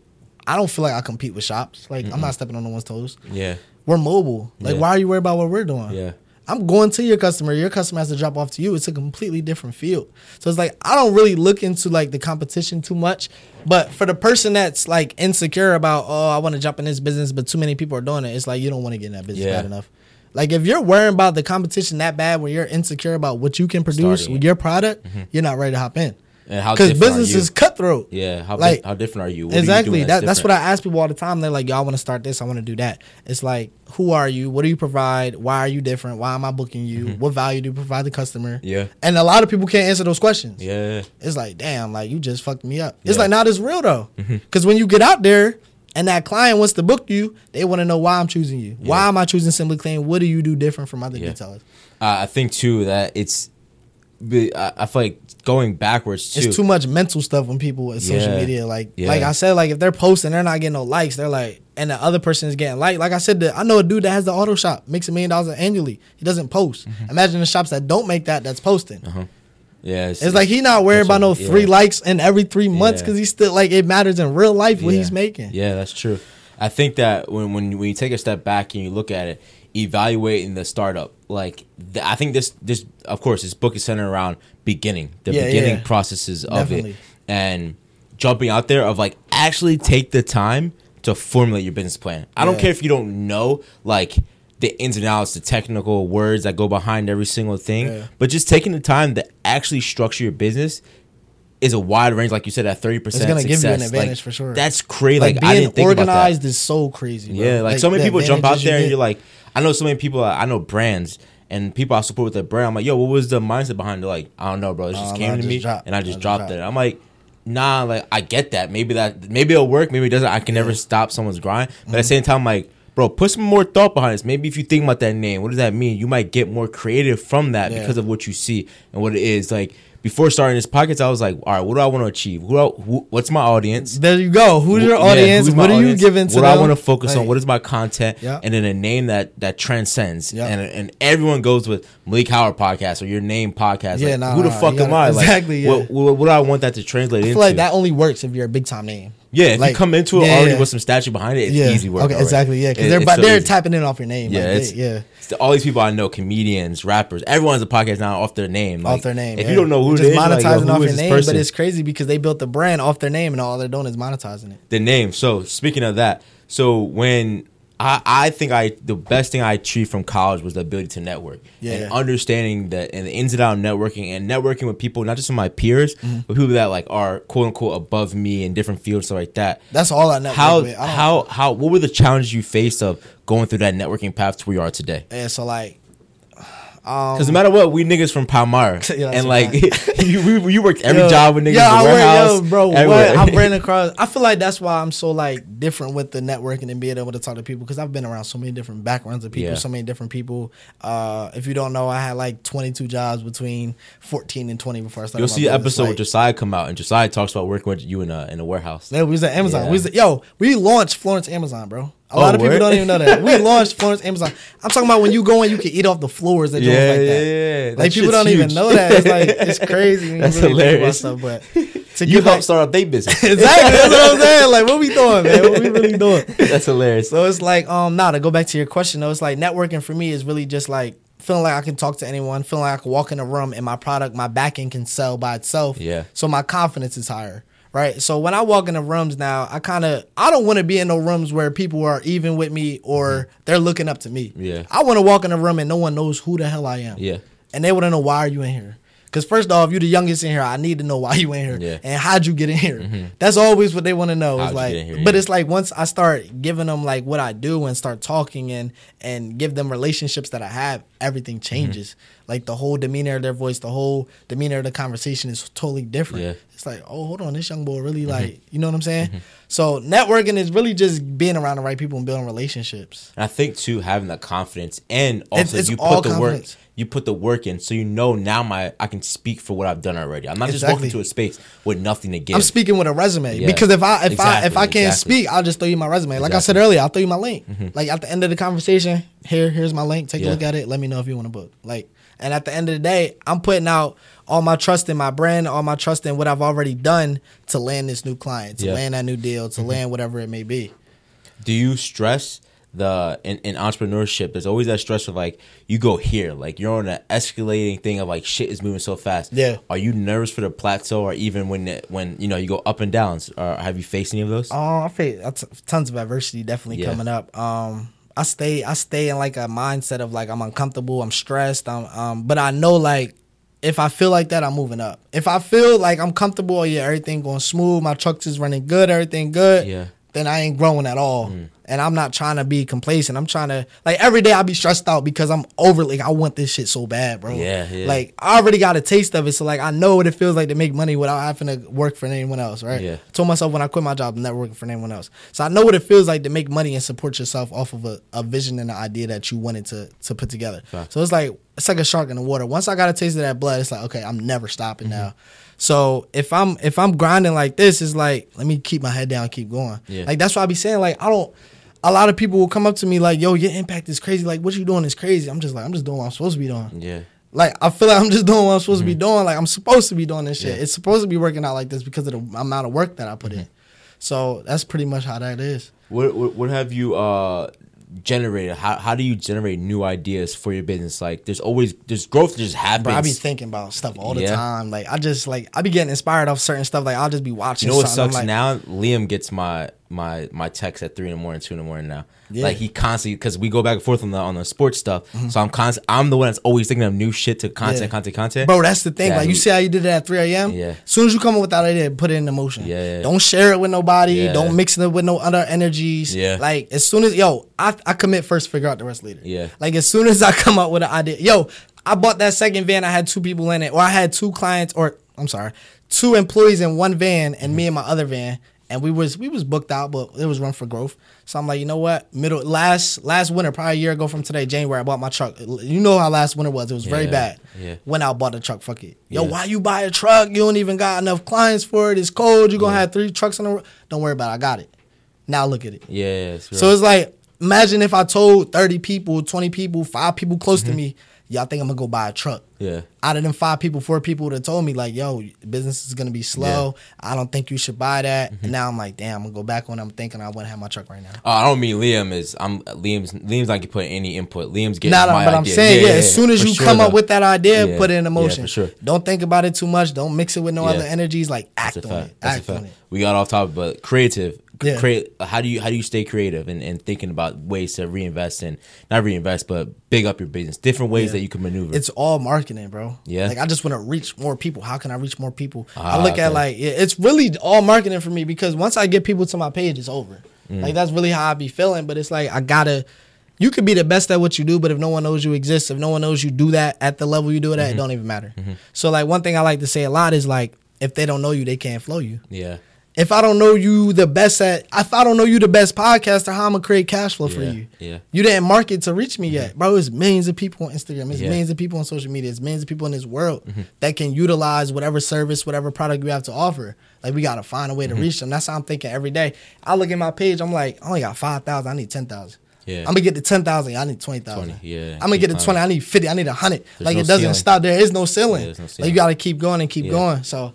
I don't feel like I compete with shops. Like I'm not stepping on no one's toes. Yeah. We're mobile. Like Yeah. why are you worried about what we're doing? Yeah. I'm going to your customer. Your customer has to drop off to you. It's a completely different field. So it's like I don't really look into like the competition too much. But for the person that's like insecure about, oh, I want to jump in this business, but too many people are doing it, it's like you don't want to get in that business Yeah. bad enough. Like if you're worrying about the competition that bad, where you're insecure about what you can produce Starting with your product, mm-hmm. you're not ready to hop in. And how Because business is cutthroat. Yeah. How Like, how different are you? What are you exactly. doing that, that's what? I ask people all the time. They're like, "Y'all want to start this. I want to do that." It's like, who are you? What do you provide? Why are you different? Why am I booking you? What value do you provide the customer? Mm-hmm. Yeah. And a lot of people can't answer those questions. Yeah. It's like, damn, like you just fucked me up. It's Yeah. like, not as real though. Because when you get out there and that client wants to book you, they want to know why I'm choosing you. Why am I choosing Simply Clean? What do you do different from other Yeah. retailers? Uh, I think too that it's. I feel like going backwards too. It's too much mental stuff when people social Yeah. media like Yeah. like I said like if they're posting they're not getting no likes they're like and the other person is getting like like I said the, I know a dude that has the auto shop makes a million dollars annually he doesn't post Mm-hmm. imagine the shops that don't make that that's posting yeah. it's like he not worried about no Yeah. three likes in every three months Yeah. because he's still like it matters in real life what Yeah. he's making Yeah, that's true. I think that when when when you take a step back and you look at it, evaluating the startup, like th- I think this this of course this book is centered around beginning, the Yeah, beginning yeah. processes of Definitely. it, and jumping out there of like actually take the time to formulate your business plan. I don't care if you don't know like the ins and outs, the technical words that go behind every single thing, Yeah. but just taking the time to actually structure your business is a wide range, like you said, at thirty percent. It's gonna give you an advantage for sure. That's crazy. Like, Like, I being didn't think about that. organized is so crazy. Bro. Yeah, like, so many people jump out advantages you there and you're like, I know so many people. I know brands and people I support with their brand. I'm like, yo, what was the mindset behind it? Like, I don't know, bro. It just Oh, came to just me dropped. and I I just just dropped dropped. it. I'm like, nah, like I get that. Maybe that maybe it'll work. Maybe it doesn't. I can never stop someone's grind. But Mm-hmm. at the same time, like. Bro, put some more thought behind this. Maybe if you think about that name, what does that mean? You might get more creative from that Yeah. because of what you see and what it is. Like before starting this podcast, I was like, all right, what do I want to achieve? Who, I- who what's my audience? There you go. Who's your Yeah, audience? who's what are you giving to What them? I want to focus on? What is my content? Yeah. And then a name that that transcends. Yeah. And and everyone goes with Malik Howard podcast or your name podcast. Yeah, like, nah, who the nah, fuck am gotta- I? Exactly, What, yeah. what, what do I want that to translate I into? like that only works if you're a big time name. Yeah, if you like- come into it yeah, already yeah. with some statue behind it, it's yeah. easy work. Okay, already. exactly. Yeah, because they're so they're easy. tapping in off your name. Yeah, like, they- yeah. all these people I know, comedians, rappers, everyone's a podcast now off their name. off their name. If you don't know who They're it is, just like, yo, monetizing who off is your name, person? but it's crazy because they built the brand off their name, and all they're doing is monetizing it. the name. So speaking of that, so when I, I think I the best thing I achieved from college was the ability to network Yeah. and understanding that and the ins and out of networking and networking with people not just with my peers Mm-hmm. but people that like are quote unquote above me in different fields stuff like that. That's all I network How with. I how how what were the challenges you faced of going through that networking path to where you are today? Yeah, so like, um, Because no matter what, we niggas from Palmyra, Yeah, and like you, we, you worked every Yo, job with niggas Yeah, in I the work, warehouse, yo, bro. everywhere. What? I ran across. I feel like that's why I'm so like different with the networking and being able to talk to people because I've been around so many different backgrounds of people, Yeah. so many different people. Uh, if you don't know, I had like 22 jobs between 14 and 20 before I started. You'll see an business. episode Like, with Josiah come out, and Josiah talks about working with you in a in a warehouse. Yeah, we was at Amazon. Yeah. We was at, yo, we launched Florence Amazon, bro. A Oh, lot of people don't even know that. We launched Florence Amazon. I'm talking about when you go in, you can eat off the floors that Yeah, like that. yeah, yeah. That Like people don't even know that. It's like it's crazy. That's really hilarious. Stuff, but to You help back, start up their business. exactly. That's what I'm saying. Like, what we doing, man? What we really doing? That's hilarious. So it's like, um, now to go back to your question though, it's like networking for me is really just like feeling like I can talk to anyone, feeling like I can walk in a room and my product, my backing can sell by itself. Yeah. So my confidence is higher. Right. So when I walk into rooms now, I kind of I don't want to be in no rooms where people are even with me or they're looking up to me. Mm-hmm. Yeah. I want to walk in a room and no one knows who the hell I am. Yeah. And they want to know why are you in here? Because first off, you're the youngest in here. I need to know why you in here Yeah. Mm-hmm. and how'd you get in here. That's always what they want to know. How'd It's like, here, but yeah. it's like once I start giving them like what I do and start talking and and give them relationships that I have, everything Mm-hmm. Like the whole demeanor of their voice, the whole demeanor of the conversation is totally different. Yeah. It's like, oh, hold on, this young boy really mm-hmm. like, you know what I'm saying? Mm-hmm. So networking is really just being around the right people and building relationships. And I think too, having the confidence and also it's you all put the confidence. work, you put the work in, so you know now my I can speak for what I've done already. I'm not just Exactly. walking to a space with nothing to give. I'm speaking with a resume Yeah. because if I if I if I can't exactly. speak, I'll just throw you my resume. Like I said earlier, I'll throw you my link. Mm-hmm. Like at the end of the conversation, here here's my link. Take Yeah. a look at it. Let me know if you want to book. Like and at the end of the day, I'm putting out all my trust in my brand, all my trust in what I've already done to land this new client, to Yeah. land that new deal, to land whatever it may be. Do you stress the in, in entrepreneurship? There's always that stress of like you go here, like you're on an escalating thing of like shit is moving so fast. Yeah. Are you nervous for the plateau, or even when it, when you know you go up and downs? Or have you faced any of those? Oh, I face tons of adversity definitely Yeah. coming up. Um, I stay I stay in like a mindset of like I'm uncomfortable, I'm stressed, I'm um, but I know like if I feel like that, I'm moving up. If I feel like I'm comfortable, oh, yeah, everything going smooth, my trucks is running good, everything good, Yeah. Then I ain't growing at all. Mm. And I'm not trying to be complacent. I'm trying to like every day I be stressed out because I'm overly I want this shit so bad, bro. Yeah, yeah. Like I already got a taste of it, so like I know what it feels like to make money without having to work for anyone else, right? Yeah. I told myself when I quit my job, I'm not working for anyone else. So I know what it feels like to make money and support yourself off of a, a vision and an idea that you wanted to to put together. So it's like it's like a shark in the water. Once I got a taste of that blood, it's like okay, I'm never stopping mm-hmm. now. So if I'm if I'm grinding like this, it's like let me keep my head down, keep going. Yeah. Like that's why I be saying like I don't. A lot of people will come up to me like, "Yo, your impact is crazy. Like, what you doing is crazy." I'm just like, I'm just doing what I'm supposed to be doing. Yeah. Like I feel like I'm just doing what I'm supposed to be doing. Like I'm supposed to be doing this shit. Mm-hmm. Yeah. It's supposed to be working out like this because of the amount of work that I Mm-hmm. put in. So that's pretty much how that is. What, what what have you uh generated? How how do you generate new ideas for your business? Like there's always there's growth that just happens. Bro, I be thinking about stuff all the Yeah. time. Like I just like I be getting inspired off certain stuff. Like I'll just be watching. you know what sucks like, now? Liam gets my my my text at three in the morning, two in the morning now. Yeah. Like he constantly because we go back and forth on the on the sports stuff. So I'm constant. I'm the one that's always thinking of new shit to content, Mm-hmm. Yeah. content, content. Bro, that's the thing. Yeah, like you see how you did it at 3 a.m. Yeah. As soon as you come up with that idea, put it into motion. Yeah. Don't share it with nobody. Yeah. Don't mix it with no other energies. Yeah. Like as soon as yo, I, I commit first, figure out the rest later. Yeah. Like as soon as I come up with an idea, yo, I bought that second van. I had two people in it, or I had two clients, or I'm sorry, two employees in one van, and me in my other van. And we was we was booked out, but it was run for growth. So I'm like, you know what? Middle last last winter, probably a year ago from today, January, I bought my truck. You know how last winter was? It was very bad. yeah. Went out, bought the truck. Fuck it. Yo, Yeah. why you buy a truck? You don't even got enough clients for it. It's cold. You're gonna have three trucks on the road. Don't worry about it. I got it. Now look at it. yeah, it's. So it's like, imagine if I told 30 people, 20 people, five people close to mm-hmm. me, y'all think I'm gonna go buy a truck. yeah. Out of them five people, four people that told me like, "Yo, business is gonna be slow. I don't think you should buy that." Mm-hmm. And now I'm like, "Damn, I'm gonna go back when I'm thinking I wouldn't have my truck right now." Oh, I don't mean Liam is. I'm Liam's. Liam's not gonna put any input. Liam's getting nah, my but I'm saying, yeah, as soon as for you sure, come up with that idea, Yeah, put it yeah, motion. sure. Don't think about it too much. Don't mix it with no Yeah. other energies. Like act on fact. it. That's Act on it. We got off topic, but creative. Yeah. Create. How do you how do you stay creative and, and thinking about ways to reinvest and not reinvest but big up your business, different ways Yeah. that you can maneuver. It's all marketing, bro. Yeah. Like I just want to reach more people. How can I reach more people? Ah, I look at like yeah, it's really all marketing for me because once I get people to my page, it's over. Mm. Like that's really how I be feeling. But it's like I gotta. You could be the best at what you do, but if no one knows you exist, if no one knows you do that at the level you do it Mm-hmm. at, it don't even matter. So like one thing I like to say a lot is like if they don't know you, they can't flow you. yeah. If I don't know you the best at, if I don't know you the best podcaster, how I'm gonna create cash flow for you? yeah. You didn't market to reach me yet, bro. It's millions of people on Instagram. It's Yeah. millions of people on social media. It's millions of people in this world Mm-hmm. that can utilize whatever service, whatever product you have to offer. Like we gotta find a way to Mm-hmm. reach them. That's how I'm thinking every day. I look at my page. I'm like, I only got five thousand. I need ten thousand. Yeah. I'm gonna get to ten thousand. I need twenty thousand. yeah. I'm gonna get to twenty. I need fifty. I need a hundred. Like no it doesn't ceiling. stop. There is no ceiling. Yeah, no like you gotta keep going and keep Yeah. going. So.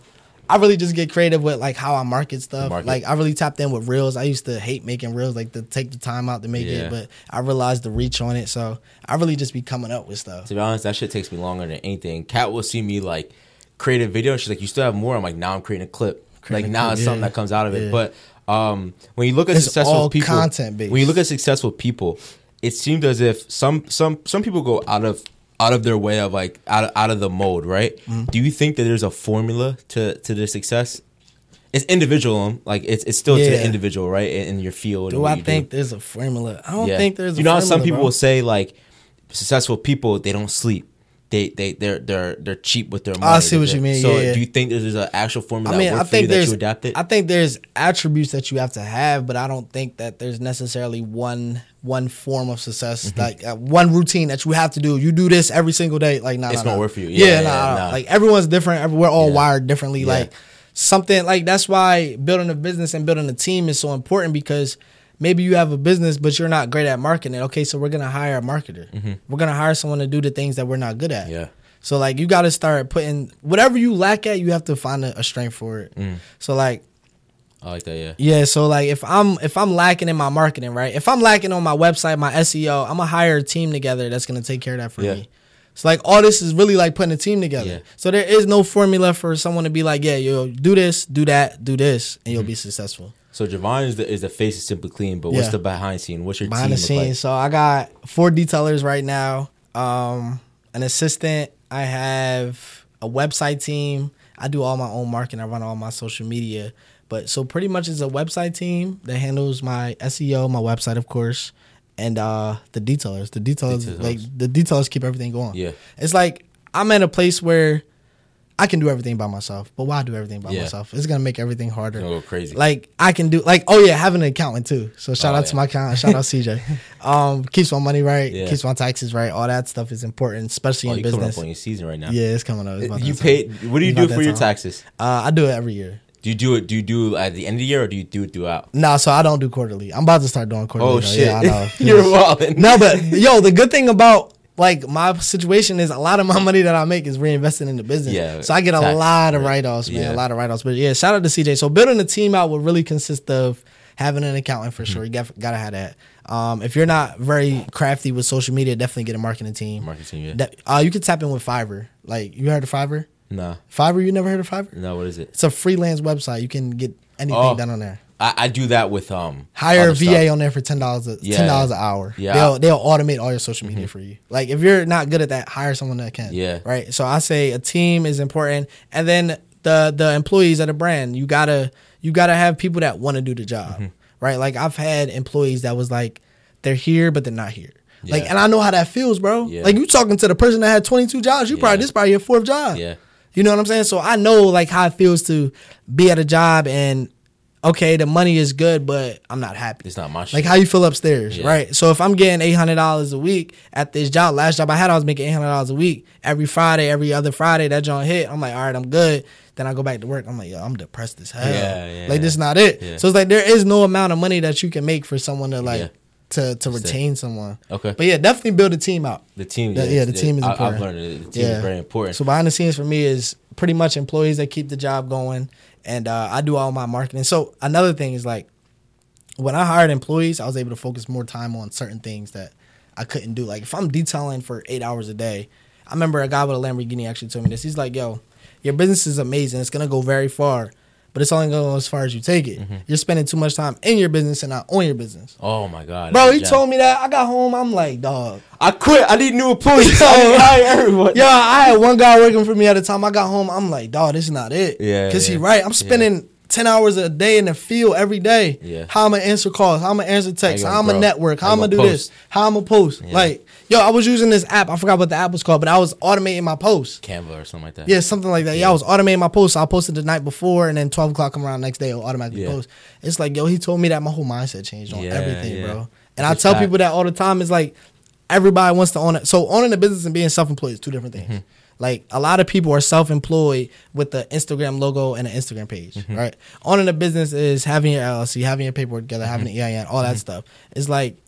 I really just get creative with like how I market stuff. Market. Like I really tapped in with reels. I used to hate making reels, like to take the time out to make Yeah. it, but I realized the reach on it. So I really just be coming up with stuff. To be honest, that shit takes me longer than anything. Cat will see me like create a video and she's like, You still have more? I'm like, now I'm creating a clip. Creating like a now clip, it's something that comes out of it. Yeah. But um when you look at It's successful people when you look at successful people, it seems as if some some some people go out of out of their way of like out of, out of the mode, right? Mm-hmm. Do you think that there's a formula to to their success? It's individual, like it's it's still to the individual, right? In, in your field. Do I think there's a formula? I don't yeah. think there's. A you know how formula, some people bro. will say like successful people they don't sleep. They they they're they're they're cheap with their money. I see what you mean, So yeah, do you think there's an actual formula I mean, that I you think that there's. you adapted? I think there's attributes that you have to have, but I don't think that there's necessarily one one form of success, like uh, one routine that you have to do. You do this every single day, like nah, It's nah, gonna nah. work for you. Yeah, Yeah, yeah, nah. nah. Like everyone's different. We're all wired differently. Like something like that's why building a business and building a team is so important because maybe you have a business but you're not great at marketing. Okay, so we're gonna hire a marketer. We're gonna hire someone to do the things that we're not good at. Mm-hmm. Yeah. So like you got to start putting whatever you lack at, you have to find a, a strength for it. Mm. So like I like that. Yeah. yeah, so like if I'm if I'm lacking in my marketing, right? If I'm lacking on my website, my SEO, I'm gonna hire a team together that's gonna take care of that for Yeah. me. So like all this is really like putting a team together. Yeah. So there is no formula for someone to be like, yeah, yo, do this, do that, do this, and you'll Mm-hmm. be successful. So Javon is the is the face of Simply Clean, but what's Yeah. the behind scene? What's your behind the scene? like? So I got four detailers right now. Um, an assistant. I have a website team. I do all my own marketing. I run all my social media. But so pretty much it's a website team that handles my SEO, my website, of course, and uh the detailers. The detailers, Detailers. like the detailers, keep everything going. Yeah. it's like I'm at a place where I can do everything by myself. But why do everything by Yeah. myself? It's gonna make everything harder. Go crazy. Like I can do like oh yeah, having an accountant too. So shout Oh, out to my accountant. Shout out CJ. Um, keeps my money right, Yeah. keeps my taxes right. All that stuff is important, especially oh, in you coming business. up on your season right now. Yeah, it's coming up. It's You time. What do you do for your taxes? Uh, I do it every year. Do you do it? Do you do at the end of the year or do you do it throughout? No, so I don't do quarterly. I'm about to start doing quarterly. Oh though. shit! Yeah, I know. You're wilding. no, but yo, the good thing about like my situation is a lot of my money that I make is reinvested in the business. Yeah, So I get a tax, lot of write offs, man. Yeah. A lot of write offs. But yeah, shout out to CJ. So building a team out would really consist of having an accountant Mm-hmm. for sure. You got, gotta have that. Um, if you're not very crafty with social media, definitely get a marketing team. Marketing, team, yeah. That- uh, you can tap in with Fiverr. Like you heard of Fiverr? Nah, Fiverr, you never heard of Fiverr? no. What is it? It's a freelance website. You can get anything Oh. done on there. I, I do that with um Hire a VA stuff. on there for ten dollars ten dollars an hour. Yeah. they'll they'll automate all your social media for you. Like if you're not good at that, hire someone that can. Yeah. right. So I say a team is important, and then the the employees of the brand. You gotta you gotta have people that want to do the job, Mm-hmm. right? Like I've had employees that was like they're here but they're not here. Like and I know how that feels, bro. Yeah. Like you talking to the person that had 22 jobs, you Yeah. probably this probably your fourth job. Yeah. You know what I'm saying? So I know like how it feels to be at a job and okay, the money is good, but I'm not happy. It's not my shit. Like how you feel upstairs, Yeah. right? So if I'm getting eight hundred dollars a week at this job, last job I had, I was making eight hundred dollars a week every Friday, every other Friday. That joint hit. I'm like, all right, I'm good. Then I go back to work. I'm like, yo, I'm depressed as hell. Yeah, yeah, like this is not it. Yeah. So it's like there is no amount of money that you can make for someone to like Yeah. to to retain someone. Okay. But yeah, definitely build a team out. the team. Yeah, yeah, the team is I, important. I've learned that the team is very important. So behind the scenes for me is pretty much employees that keep the job going, and uh, I do all my marketing. So another thing is like when I hired employees, I was able to focus more time on certain things that I couldn't do. Like if I'm detailing for eight hours a day, I remember a guy with a Lamborghini actually told me this. He's like, "Yo, your business is amazing. It's gonna go very far." But it's only going to go as far as you take it. Mm-hmm. You're spending too much time in your business and not on your business. oh my god, Bro, he a told me that. I got home. I'm like, dog. I quit. I need new employees. I need to hire everyone. Yo, I had one guy working for me at the time. I got home. I'm like, dog, this is not it. Yeah, Cause he right. I'm spending ten hours a day in the field every day. Yeah. How I'm gonna answer calls? How I'm gonna answer texts? How I'm gonna gonna network? How How I'm gonna do gonna this? post? How I'm gonna post? Yeah. Like, yo, I was using this app. I forgot what the app was called, but I was automating my posts. Canva or something like that. Yeah, something like that. Yeah, I was automating my posts. I posted the night before, and then twelve o'clock come around next day, it'll automatically Yeah. post. It's like, yo, he told me that my whole mindset changed on Yeah, everything, yeah. bro. And I tell fact. people that all the time. It's like everybody wants to own it. So owning a business and being self-employed is two different things. Mm-hmm. Like a lot of people are self-employed with the Instagram logo and an Instagram page, Mm-hmm. right? Owning a business is having your LLC, having your paperwork together, having Mm-hmm. an EIN, all that stuff. It's like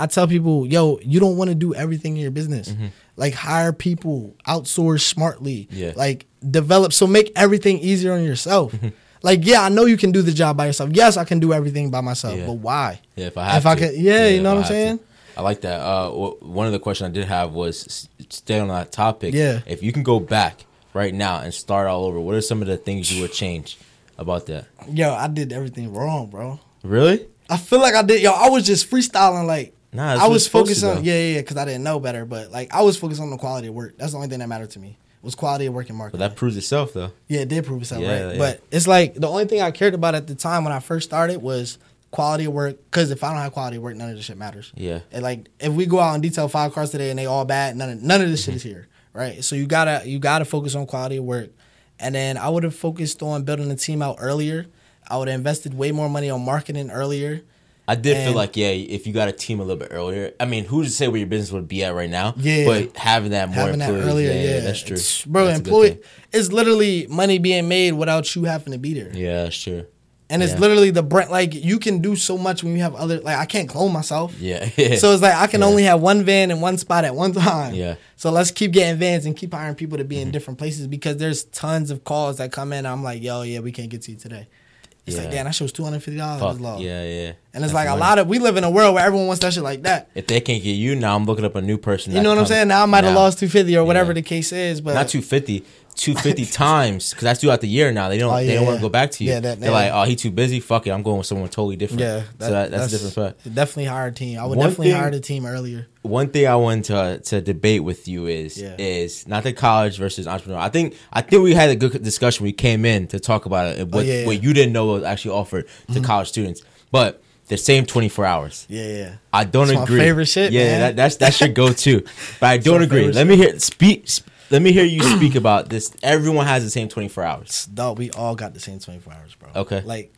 I tell people, yo, you don't want to do everything in your business. Like hire people, outsource smartly. Mm-hmm. Yeah. Like develop so make everything easier on yourself. Mm-hmm. like, yeah, I know you can do the job by yourself. Yes, I can do everything by myself, Yeah. but why? Yeah, if I have If I to. could- yeah, you know what I'm have to. saying? I like that. Uh, one of the questions I did have was stay on that topic. Yeah. If you can go back right now and start all over, what are some of the things you would change about that? Yo, I did everything wrong, bro. Really? I feel like I did. Yo, I was just freestyling. Like Nah, I was focused on. yeah, yeah. Because I didn't know better. But like I was focused on the quality of work. That's the only thing that mattered to me. Was quality of work and marketing. But that proves itself, though. yeah, it did prove itself, Yeah, right? yeah. But it's like the only thing I cared about at the time when I first started was quality of work. Because if I don't have quality of work, none of this shit matters. Yeah. And like if we go out and detail five cars today and they all bad, none of none of this shit is here, right? So you gotta you gotta focus on quality of work, and then I would have focused on building the team out earlier. I would have invested way more money on marketing earlier. I did And- feel like, yeah, if you got a team a little bit earlier, I mean, who's to say where your business would be at right now? Yeah. But having that more having that earlier, yeah, yeah, that's true. It's- bro, That's employee, it's literally money being made without you having to be there. Yeah, that's true. And it's Yeah. literally the brand. Like you can do so much when you have other. Like I can't clone myself. Yeah. So it's like I can Yeah. only have one van in one spot at one time. Yeah. Mm-hmm. So let's keep getting vans and keep hiring people to be in different places because there's tons of calls that come in. I'm like, yo, yeah, we can't get to you today. It's like, Yeah. damn, that shit was two hundred fifty dollars. Yeah, yeah. And it's That's like a lot of we live in a world where everyone wants that shit like that. If they can't get you, now I'm looking up a new person. You know what I'm saying? Now I might have lost two fifty or whatever Yeah. the case is, but Not 250, 250 times because that's throughout the year now. They don't. Oh, they don't want to go back to you. Yeah, that- They're yeah. like, oh, he too busy. Fuck it, I'm going with someone totally different. Yeah, so that, that's, a different spot. Definitely hire a team. I would One definitely hire the team earlier. One thing I wanted to to debate with you is Yeah. is not the college versus entrepreneur. I think I think we had a good discussion. We came in to talk about it. Oh, what Oh, yeah, yeah. what you didn't know was actually offered to mm-hmm. college students, but the same 24 hours. Yeah, yeah. I don't my agree. favorite shit, Yeah, man. that, that's that should go too. But I don't agree. Let me hear speak. Let me hear you speak about this. Everyone has the same 24 hours. Dog, we all got the same twenty four hours, bro. Okay. Like,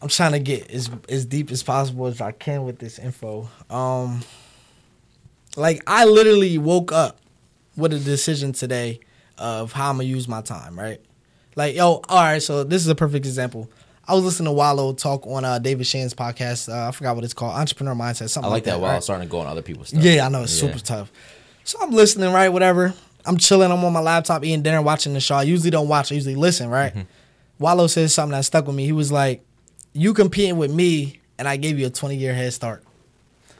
I'm trying to get as as deep as possible as I can with this info. Um, like I literally woke up with a decision today of how I'm gonna use my time. Right. Like, yo, all right. So this is a perfect example. I was listening to Wallo talk on uh, David Shan's podcast. Uh, I forgot what it's called, Entrepreneur Mindset. Something I like that while right? I'm starting to go on other people's stuff. Yeah, I know it's super tough. So I'm listening, right? Whatever. I'm chilling. I'm on my laptop eating dinner, watching the show. I usually don't watch. I usually listen, right? Mm-hmm. Wallo says something that stuck with me. He was like, "You competing with me, and I gave you a 20 year head start."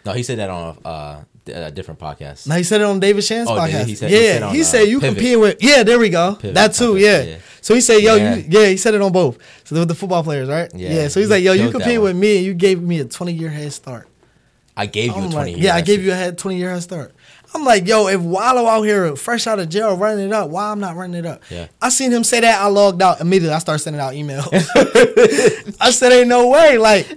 No, he said that on uh a different podcast. No, he said it on David Shan's Oh, he? podcast. He said- he yeah, said on, he uh, said you Pivot. compete with. Yeah, there we go. Pivot that too. Yeah. yeah. So he said, yo, Yeah. you, yeah, he said it on both. So with the football players, right? Yeah, Yeah. so he's he like, yo, you compete with me, and you gave me a twenty year head start. I gave you a I'm twenty. like, year yeah, I gave you a head twenty year head start. I'm like, yo, if Wallo out here fresh out of jail running it up, why I'm not running it up? Yeah. I seen him say that. I logged out immediately. I started sending out emails. I said, ain't no way. Like,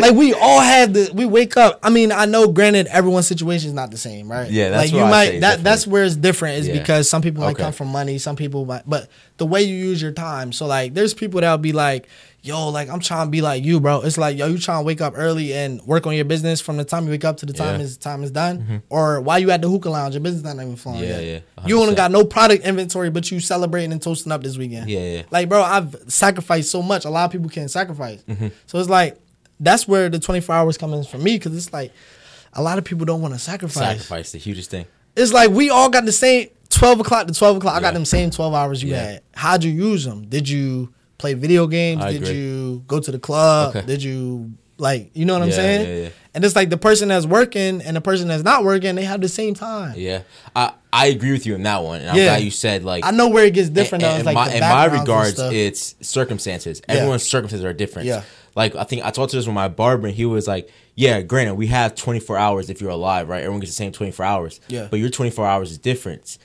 like we all have the. We wake up. I mean, I know. Granted, everyone's situation is not the same, right? Yeah, that's like you might. that that's where it's different. Is Yeah. because some people might Okay. come from money. Some people might, but the way you use your time. So like, there's people that'll be like. Yo, like I'm trying to be like you, bro. It's like yo, you trying to wake up early and work on your business from the time you wake up to the time Yeah. Mm-hmm. is time is done, or why you at the hookah lounge? Your business not even flowing. Yeah, yet. yeah, You only got no product inventory, but you celebrating and toasting up this weekend. Yeah, yeah. Like, bro, I've sacrificed so much. A lot of people can't sacrifice. Mm-hmm. So it's like that's where the 24 hours comes in for me because it's like a lot of people don't want to sacrifice. sacrifice the hugest thing. It's like we all got the same 12 o'clock to 12 o'clock. I got them same 12 hours you Yeah. had. How'd you use them? Did you play video games? I Did agree. you go to the club? Okay. Did you like you know what I'm saying? yeah, yeah. And it's like the person that's working and the person that's not working, they have the same time. Yeah, I I agree with you in that one, and I'm Yeah. glad you said like. I know where it gets different in, though. It's in like my, in my regards, it's circumstances. Yeah. Everyone's circumstances are different. Yeah. Like I think I talked to this with my barber, and he was like, "Yeah, granted, we have 24 hours if you're alive, right? Everyone gets the same 24 hours. Yeah. But your 24 hours is different.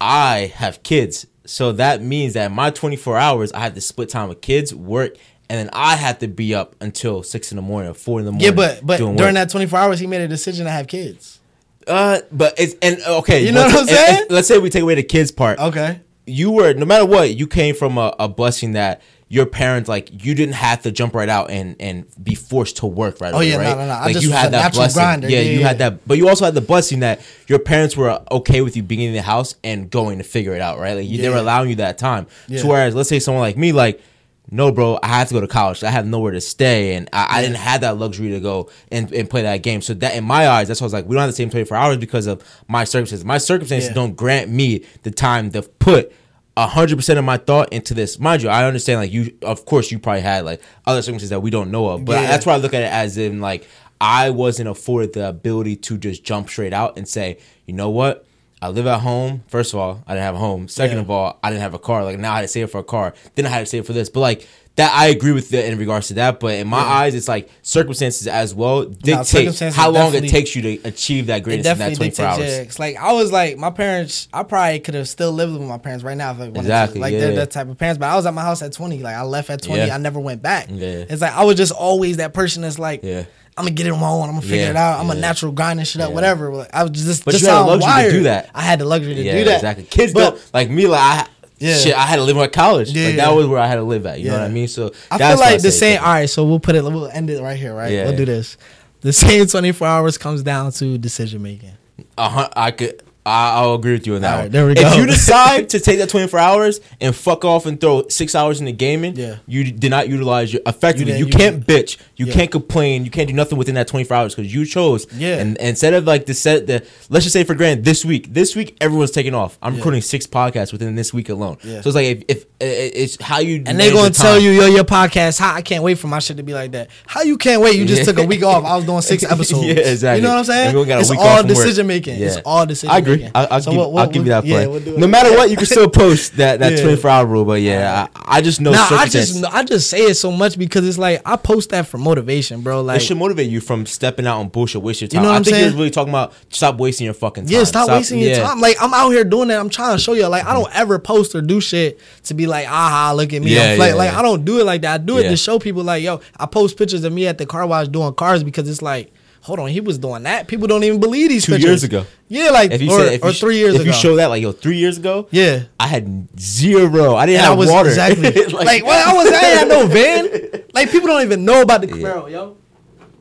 I have kids, so that means that my 24 hours, I have to split time with kids, work, and then I have to be up until six in the morning or four in the morning. yeah, but but during work. that 24 hours, he made a decision to have kids. uh, but it's and okay, You know what I'm if- if- saying? let's say we take away the kids part. Okay. you were no matter what you came from a, a blessing that your parents like you didn't have to jump right out and and be forced to work right Oh, away, yeah, no, right no, no. I like just you had that blessing grinder. yeah, Yeah, you yeah. had that but you also had the blessing that your parents were okay with you being in the house and going to figure it out right like you, they were allowing you that time Yeah. so whereas let's say someone like me like no, bro, I have to go to college. I have nowhere to stay, and I, I didn't have that luxury to go and, and play that game. So that, in my eyes, that's why I was like, we don't have the same twenty four hours because of my circumstances. My circumstances Yeah. don't grant me the time to put hundred percent of my thought into this. Mind you, I understand like you of course you probably had like other circumstances that we don't know of. But Yeah. that's why I look at it as in like I wasn't afforded the ability to just jump straight out and say, you know what? I live at home. First of all, I didn't have a home. Second Yeah. of all, I didn't have a car. Like now I had to save for a car. Then I had to save for this. But like that I agree with you in regards to that. But in my eyes, it's like circumstances as well dictate circumstances how long it takes you to achieve that greatness in that definitely 24 hours. Yeah, like I was like my parents. I probably could have still lived with my parents right now if I wanted Exactly, to. Like yeah. they're that type of parents. But I was at my house at twenty. Like I left at twenty. Yeah. I never went back. Yeah. It's like I was just always that person that's like, Yeah. I'm gonna get it on my own. I'm gonna figure Yeah, it out. I'm a yeah. natural grinding shit up, Yeah. whatever. I was just, But just you had how the luxury to do wired. that. I had the luxury to Yeah, do that. exactly. Kids But- don't like me. Like I, Yeah. shit, I had to live at college. Yeah, like yeah. that was where I had to live at. You know what I mean? So I feel like the same. All right, so we'll put it. We'll end it right here. Right, Yeah, we'll do this. The same 24 hours comes down to decision making. A hun- I could. I, I'll agree with you on that. All right, there we go. If you decide to take that 24 hours and fuck off and throw six hours into gaming, Yeah. you did not utilize your effectively. You You, can't bitch. You Yeah. can't complain. You can't do nothing within that 24 hours because you chose. Yeah. And, and instead of like the set the let's just say for granted this week, this week everyone's taking off. I'm Yeah. recording six podcasts within this week alone. Yeah. So it's like if, if it's how you And they're gonna tell you, yo, your podcast, how I can't wait for my shit to be like that. How you can't wait? You just took a week off. I was doing six episodes. Yeah, exactly. You know what I'm saying? And we only got a it's all from work. decision making. It's all decision I agree. making. I, I'll, So give, what- what- I'll give you that yeah, play. we'll no matter what, you can still post that that Yeah. 24 hour rule. But yeah, I, I just know Nah, I just I just say it so much because it's like I post that for motivation, bro. Like it Like should motivate you from stepping out on bullshit, waste your You time. know what I I'm think saying? you're really talking about stop wasting your fucking time. Yeah, stop, wasting your time. Like I'm out here doing that. I'm trying to show you. Like I don't mm-hmm. ever post or do shit to be like, aha, look at me. Yeah, yeah, like yeah. I don't do it like that. I do it Yeah. to show people like, yo, I post pictures of me at the car wash doing cars because it's like, hold on, he was doing that. People don't even believe these Two pictures. years ago. Yeah, like If you or, said, if or you three years if ago. you show that like yo three years ago, yeah. I had zero. I didn't And I have was water. exactly like, well, I was I had no van. Like people don't even know about the Camaro, yo.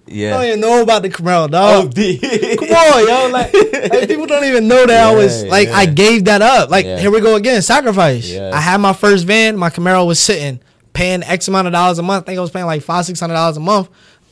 They don't yeah. even know about the Camaro, Oh, dog. D. Come on, yo. Like, like, people don't even know that I was Yeah, like I gave that up. Like Yeah. here we go again, sacrifice. Yeah. I had my first van, my Camaro was sitting, paying X amount of dollars a month. I think I was paying like five, six hundred dollars a month.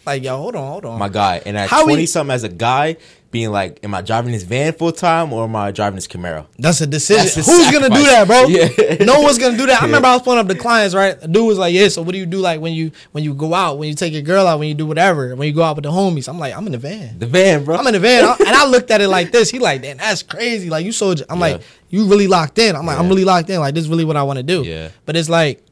Like, yo, hold on, hold on. my guy. And at How we- twenty something as a guy, being like, am I driving this van full time or am I driving this Camaro? That's a decision. That's Who's gonna do that, bro? Yeah. No one's gonna do that. I Yeah. remember I was pulling up the clients, right? The dude was like, "Yeah, so what do you do like when you when you go out, when you take your girl out, when you do whatever, when you go out with the homies?" I'm like, "I'm in the van. The van, bro. I'm in the van." I- and I looked at it like this. He like, "Damn, that's crazy. Like you so." I'm Yeah. like, "You really locked in." I'm like, "I'm really locked in. Like this is really what I want to do." Yeah. But it's like.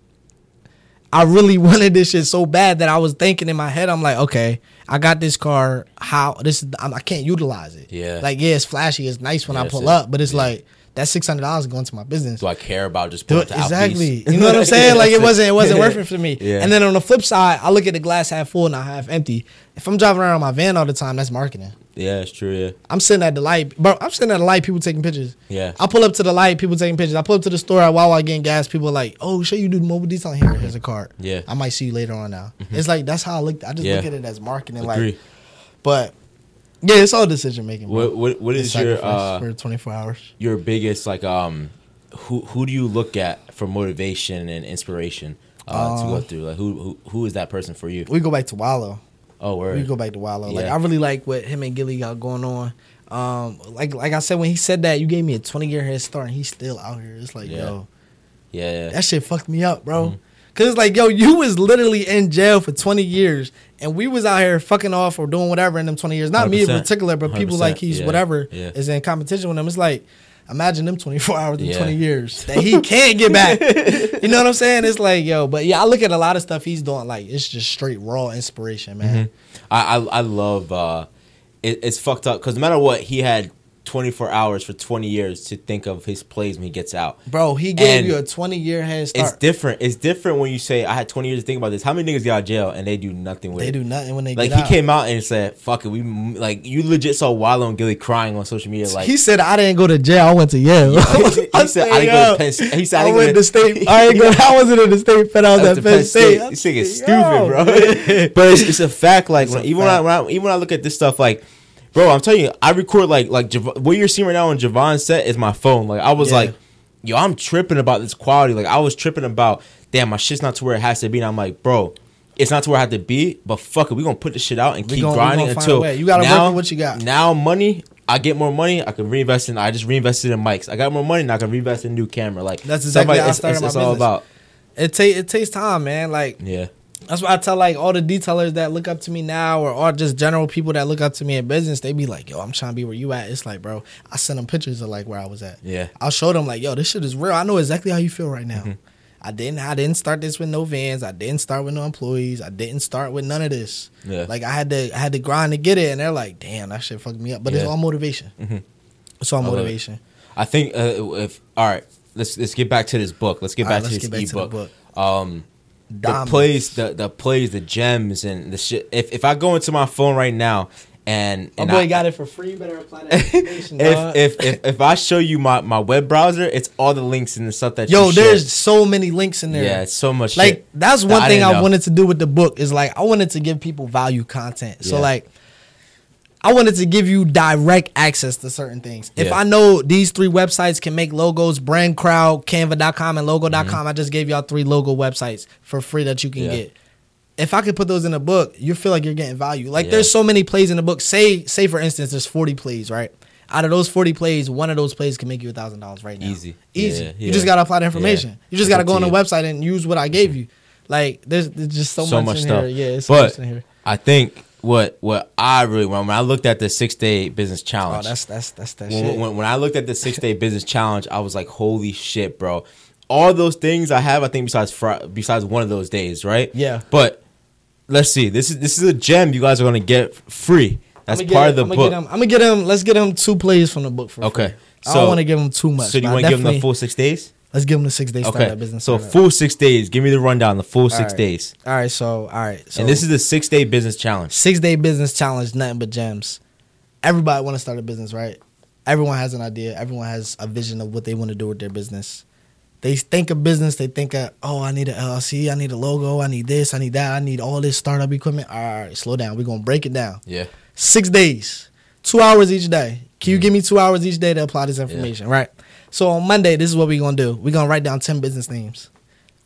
I really wanted this shit so bad that I was thinking in my head, I'm like, okay, I got this car. How this? is I'm, I can't utilize it. Yeah. Like, yeah, it's flashy, it's nice when Yeah, I pull it. up, but it's Yeah. like that six hundred dollars going to my business. do I care about just Do pulling it, to exactly. You know what I'm saying? Like it wasn't it wasn't worth it for me. Yeah. And then on the flip side, I look at the glass half full, and not half empty. If I'm driving around my van all the time, that's marketing. Yeah, it's true. Yeah, I'm sitting at the light, bro. I'm sitting at the light, people taking pictures. Yeah. I pull up to the light, people taking pictures. I pull up to the store at Wawa getting gas. People are like, "Oh, sure you do mobile detailing here. Here's a card. Yeah. I might see you later on now." It's like that's how I look. I just Yeah. look at it as marketing. agree. Like, but yeah, it's all decision making. What what what is your uh, for 24 hours? your biggest like um who who do you look at for motivation and inspiration uh, to go through? Like who who who is that person for you? We go back to Wallo. Oh, We word. go back to Wallo. Like I really like what him and Gillie got going on. Um, like like I said when he said that, you gave me a 20 year head start, and he's still out here. It's like yo, Yeah, yeah. that shit fucked me up, bro. Mm-hmm. Cause it's like yo, you was literally in jail for 20 years, and we was out here fucking off or doing whatever in them 20 years. Not me in particular, but people like he's whatever is in competition with him. It's like. Imagine them 24 hours in Yeah. 20 years that he can't get back. you know what I'm saying? It's like, yo, but yeah, I look at a lot of stuff he's doing. Like, it's just straight raw inspiration, man. I, I I love uh, it, it's fucked up because no matter what, he had 24 hours for 20 years to think of his plays when he gets out. Bro, he gave And you a 20 year head start. It's different. It's different when you say I had 20 years to think about this. How many niggas get out jail and they do nothing with They it? do nothing when they Like he out. came out and said, "Fuck it." We like you legit saw Wallo and Gillie crying on social media. Like he said, "I didn't go to jail. I went to Yale." he, he said, "I didn't go to Penn State." He said, "I, I didn't went to state. I ain't go. I wasn't in the state. Fed. I was I at Penn State. This nigga stupid, bro. but it's, it's a fact. Like when, a even when I, when I even when I look at this stuff, like, bro, I'm telling you, I record like like Jav- what you're seeing right now on Javon's set is my phone. Like I was Yeah. like, yo, I'm tripping about this quality. Like I was tripping about, damn, my shit's not to where it has to be. And I'm like, bro. It's not to where I have to be, but fuck it, we gonna put this shit out and We keep gonna- grinding until. You gotta work now, with what you got. Now money, I get more money, I can reinvest in. I just reinvested in mics. I got more money, now I can reinvest in a new camera. Like That's exactly somebody- how I it's, started it's, my it's all business. about. It take it takes time, man. Like Yeah, that's why I tell like all the detailers that look up to me now, or all just general people that look up to me in business. They be like, "Yo, I'm trying to be where you at." It's like, bro, I send them pictures of like where I was at. yeah. I'll show them like, yo, this shit is real. I know exactly how you feel right now. Mm-hmm. I didn't I didn't start this with no vans. I didn't start with no employees. I didn't start with none of this. Yeah. Like I had to I had to grind to get it and they're like, damn, that shit fucked me up. But it's all motivation. Mhm. It's all I love it. motivation. I think uh, if all right, let's let's get back to this book. Let's get All back right, to let's this get back to the ebook. Um, the plays, the the plays, the gems, and the shit. If if I go into my phone right now and My and boy I, got it for free. Better apply that information, if, if if if I show you my my web browser, it's all the links and the stuff that Yo, there's so many links in there. yeah, it's so much. like shit that's that one thing didn't I wanted to do with the book is like I wanted to give people value content. So Yeah. like I wanted to give you direct access to certain things. If Yeah. I know these three websites can make logos, Brand Crowd, Canva.com, and Logo.com, I just gave y'all three logo websites for free that you can Mm-hmm. Yeah. get. If I could put those in a book, you feel like you're getting value. Like Yeah. there's so many plays in the book. Say, say for instance, there's 40 plays, right? Out of those 40 plays, one of those plays can make you a thousand dollars right now. Easy. Easy. You just gotta apply the information. You just gotta go on the website and use what I gave you. Like there's, there's just so, so much, much in stuff. here. Yeah, it's so but much in here. I think what what I really when, when I looked at the six day business challenge, Oh, challenge, that's that's that's that when, shit. when, when I looked at the six day business challenge, I was like, holy shit, bro. All those things I have, I think besides Fri besides one of those days, right? Yeah. But let's see. This is this is a gem you guys are gonna get free. That's part him- of the I'ma book. Get him, I'm gonna get him. Let's get him two plays from the book for Okay. free. I don't want to give him too much. so do you want to give them the full six days? Let's give them the six day Okay. startup business. So startup. full six days. Give me the rundown. The full six All right. days. All right. So all right. So and this is the six day business challenge. six day business challenge. Nothing but gems. Everybody want to start a business, right? Everyone has an idea. Everyone has a vision of what they want to do with their business. They think of business. They think of, oh, I need an LLC. I need a logo. I need this. I need that. I need all this startup equipment. All right, slow down. We're gonna break it down. Yeah. six days, two hours each day. Can you mm. give me two hours each day to apply this information? Right. So on Monday, this is what we're gonna do. We're gonna write down ten business names.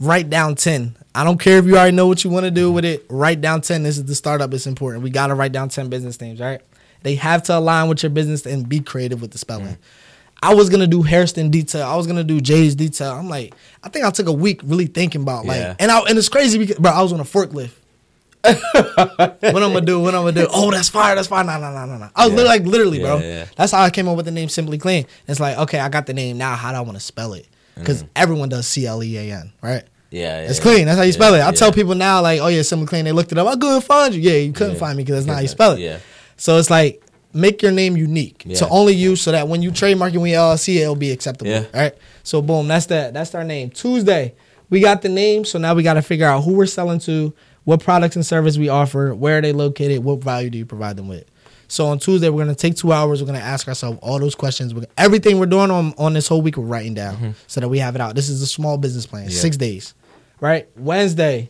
Write down ten. I don't care if you already know what you want to do with it. Write down ten. This is the startup. It's important. We gotta write down ten business names, right? They have to align with your business and be creative with the spelling. Mm. I was gonna do Hairston detail. I was gonna do Jay's detail. I'm like, I think I took a week really thinking about like, Yeah. and I and it's crazy because bro, I was on a forklift. what I'm gonna do? What I'm gonna do? Oh, that's fire. That's fire. No, no, no, no, no. I was Yeah. like, literally, bro. Yeah, yeah. That's how I came up with the name Simply Clean. It's like, okay, I got the name now. How do I want to spell it? Because mm. everyone does C L E A N, right? Yeah, yeah, It's clean. That's how you Yeah, spell it. I yeah. tell people now, like, oh yeah, Simply Clean. They looked it up. I couldn't find you. Yeah, you couldn't Yeah. find me because that's not how you spell it. Yeah. So it's like make your name unique to only you, so that when you trademark it, when you LLC, it'll be acceptable. Yeah. All right. So boom, that's that. That's our name. Tuesday, we got the name. So now we got to figure out who we're selling to, what products and service we offer, where are they located, what value do you provide them with. So on Tuesday, we're gonna take two hours. We're gonna ask ourselves all those questions. We're, everything we're doing on on this whole week, we're writing down so that we have it out. This is a small business plan. Mm-hmm. Yeah. Six days, right? Wednesday,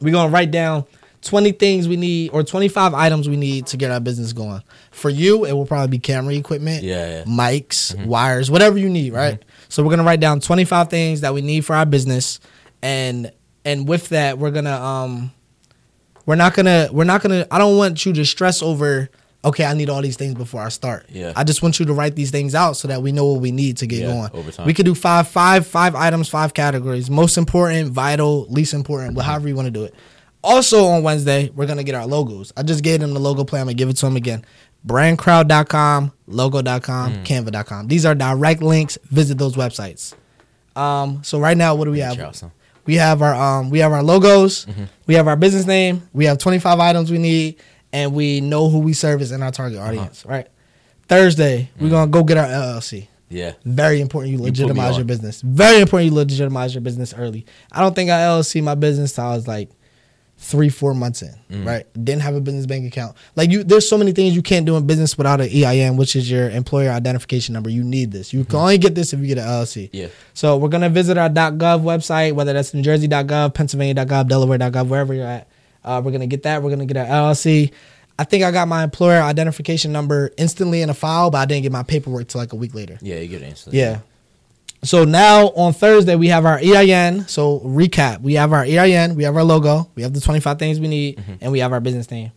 we're gonna write down 20 things we need or 25 items we need to get our business going. For you, it will probably be camera equipment, Yeah, yeah. mics, wires, whatever you need, right? So we're gonna write down 25 things that we need for our business, and and with that, we're gonna um, we're not gonna we're not gonna. I don't want you to stress over. Okay, I need all these things before I start. Yeah. I just want you to write these things out so that we know what we need to get Yeah, going. over time. We could do five, five, five items, five categories. Most important, vital, least important, Mm-hmm. however you want to do it. Also on Wednesday, we're gonna get our logos. I just gave them the logo plan. I'm gonna give it to them again. Brandcrowd.com, logo.com, Mm. canva.com. These are direct links. Visit those websites. Um, so right now, what do we have? We have our um, we have our logos, Mm-hmm. we have our business name, we have 25 items we need, and we know who we serve service in our target Uh-huh. audience. Right. Thursday, Mm. we're gonna go get our LLC. Yeah. Very important you legitimize your business. Very important you legitimize your business early. I don't think I LLC my business till I was like three, four months in. Mm. Right. Didn't have a business bank account. Like you there's so many things you can't do in business without an EIN, which is your employer identification number. You need this. You can only get this if you get an LLC. Mm-hmm. Yeah. So we're gonna visit our .gov website, whether that's New Jersey.gov, Pennsylvania.gov, Delaware.gov, wherever you're at. Uh, we're gonna get that. We're gonna get our LLC. I think I got my employer identification number instantly in a file, but I didn't get my paperwork till like a week later. Yeah, you get it instantly. Yeah. So now on Thursday we have our EIN. So recap: we have our EIN, we have our logo, we have the twenty five things we need, mm-hmm. and we have our business name.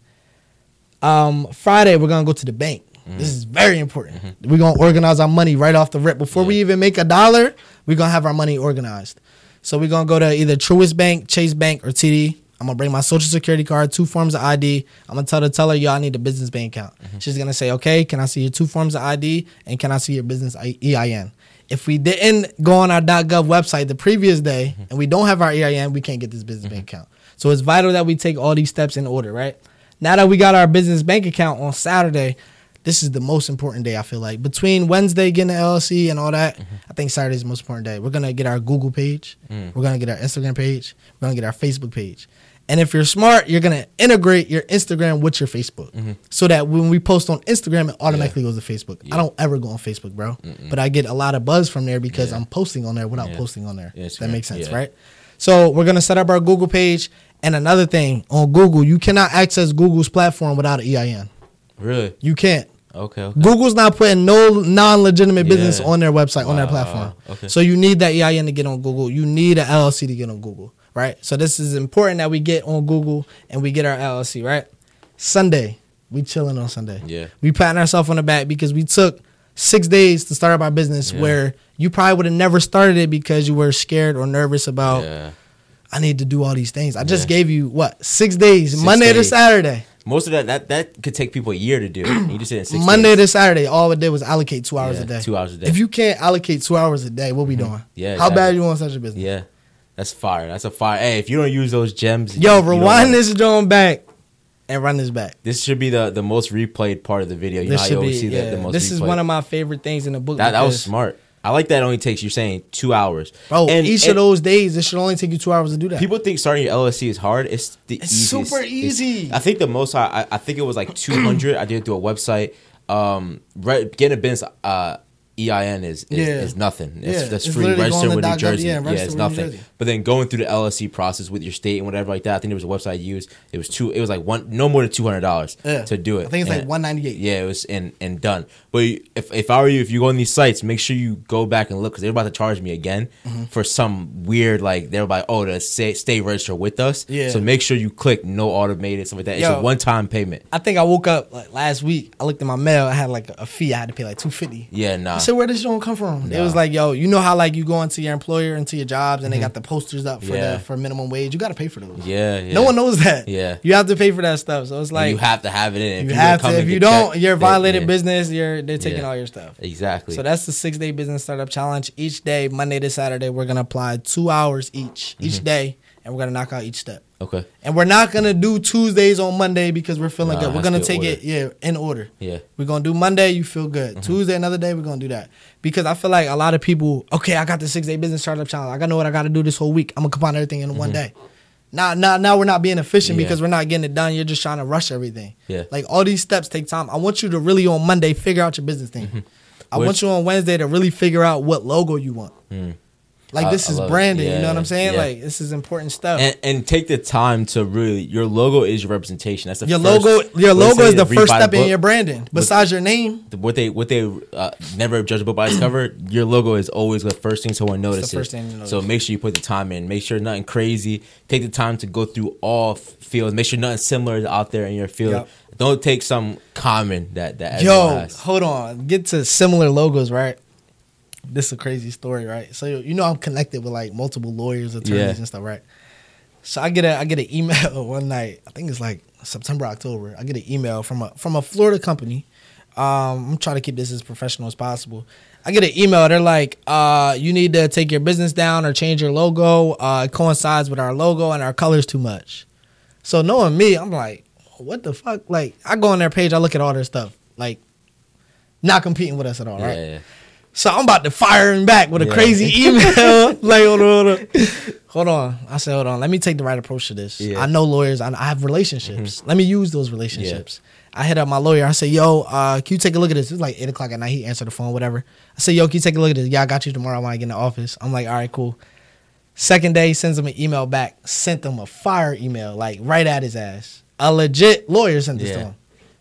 Um, Friday we're gonna go to the bank. Mm-hmm. This is very important. Mm-hmm. We're gonna organize our money right off the rip before we even make a dollar. We're gonna have our money organized. So we're gonna go to either Truist Bank, Chase Bank, or TD. I'm gonna bring my social security card, two forms of ID. I'm gonna tell the teller, I need a business bank account. She's gonna say, okay, can I see your two forms of ID and can I see your business I- EIN? If we didn't go on our .gov website the previous day mm-hmm. and we don't have our EIN, we can't get this business bank mm-hmm. account. So it's vital that we take all these steps in order, right? Now that we got our business bank account on Saturday, this is the most important day. I feel like between Wednesday getting the LLC and all that, mm-hmm. I think Saturday is the most important day. We're gonna get our Google page, mm. we're gonna get our Instagram page, we're gonna get our Facebook page, and if you're smart, you're gonna integrate your Instagram with your Facebook, so that when we post on Instagram, it automatically goes to Facebook. I don't ever go on Facebook, bro, but I get a lot of buzz from there because Yeah. I'm posting on there without Yeah. posting on there. Yeah, that makes sense, yeah. right? So we're gonna set up our Google page. And another thing on Google, you cannot access Google's platform without an EIN. Really? You can't. Okay. okay. Google's not putting no non-legitimate business Yeah. on their website on their platform. okay. So you need that EIN to get on Google. You need an LLC to get on Google, right? So this is important that we get on Google and we get our LLC, right? Sunday, we chilling on Sunday. Yeah. We patting ourselves on the back because we took six days to start up our business Yeah. where you probably would have never started it because you were scared or nervous about Yeah. I need to do all these things. I just Yeah. gave you what six days, Six Monday to. Saturday. Most of that that that could take people a year to do. You just did it six Monday days. to Saturday, all it did was allocate two hours a day. two hours a day. If you can't allocate two hours a day, what we mm-hmm. doing? Yeah, How exactly. bad you want such a business? Yeah. That's fire. That's a fire. Hey, if you don't use those gems, Yo, you- you rewind know. this joint back and run this back. This should be the the most replayed part of the video. You know This how you should always be. see the, Yeah. the most. this is one of my favorite things in the book. that. That was smart. I like that. It only takes you're saying two hours, bro. And- each and of those days, it should only take you two hours to do that. People think starting your LLC is hard. It's the It's easiest. super It's- easy. I think the most I I- think it was like 200. I did it through a website. Um, getting a business uh EIN is is, Yeah. is nothing. It's, Yeah, that's free. Register with New Jersey. yeah, Yeah, it's nothing. But then going through the LLC process with your state and whatever like that, I think there was a website you used. It was two. It was like one, no more than two hundred dollars Yeah. to do it. I think it's like one ninety eight. Yeah, it was and and done. But if if I were you, if you go on these sites, make sure you go back and look because they're about to charge me again Mm-hmm. for some weird like they're like oh to stay stay registered with us. Yeah. So make sure you click no automated stuff like that. It's a one time payment. I think I woke up like last week. I looked at my mail. I had like a fee. I had to pay like two fifty. Yeah, nah. I said, "Where this shit come from?" It was like, "Yo, you know how like you go into your employer into your jobs and they got the posters up for Mm-hmm. Yeah. the for minimum wage. You got to pay for those. yeah, yeah. No one knows that. Yeah. you have to pay for that stuff. So it's And like you have to have it in. If you have gonna If you don't, checked, you're violating business. You're they're taking Yeah. all your stuff. Exactly. So that's the six day business startup challenge. Each day, Monday to Saturday, we're gonna apply two hours each Mm-hmm. each day, and we're gonna knock out each step. Okay. And we're not gonna do Tuesdays on Monday because we're feeling Nah, good. We're gonna take be it yeah in order. Yeah. We're gonna do Monday, you feel good. Mm-hmm. Tuesday, another day, we're gonna do that. Because I feel like a lot of people, okay, I got the six day business startup challenge. I gotta know what I gotta do this whole week. I'm gonna combine everything in one day. Now, now, now we're not being efficient Mm-hmm. Yeah. because we're not getting it done. You're just trying to rush everything. Yeah. Like all these steps take time. I want you to really on Monday figure out your business thing. I Which- want you on Wednesday to really figure out what logo you want. Like I- this is branding. you know what I'm saying? yeah. Like this is important stuff. And, and take the time to really your logo is your representation. That's the your first- logo, your logo is the first step in your branding. Besides your name, what they what they uh, never judge a book by its cover. Your logo is always the first thing someone notices. first thing notice. So make sure you put the time in. Make sure nothing crazy. Take the time to go through all fields. Make sure nothing similar is out there in your field. Yep. Don't take some common that that Yo, has. hold on. Get to similar logos, right? This is a crazy story, right? So you know I'm connected with like multiple lawyers, attorneys, Yeah. and stuff, right? So I get a I get an email one night. I think it's like September, October. I get an email from a from a Florida company. Um, I'm trying to keep this as professional as possible. I get an email. They're like, uh, "You need to take your business down or change your logo. Uh, it coincides with our logo and our colors too much." So knowing me, I'm like, "What the fuck?" Like, I go on their page, I look at all their stuff, like, not competing with us at all, Yeah, right? yeah. So I'm about to fire him back with a Yeah. crazy email. like, hold on, hold on. Hold on. I said, hold on. Let me take the right approach to this. Yeah. I know lawyers. I, I have relationships. Let me use those relationships. I hit up my lawyer. I say, yo, uh, can you take a look at this? It's like 8 o'clock at night. He answered the phone, whatever. I say, yo, can you take a look at this? Yeah, I got you tomorrow when I get in the office. I'm like, all right, cool. Second day, sends him an email back. Sent him a fire email, like right at his ass. A legit lawyer sent this to him.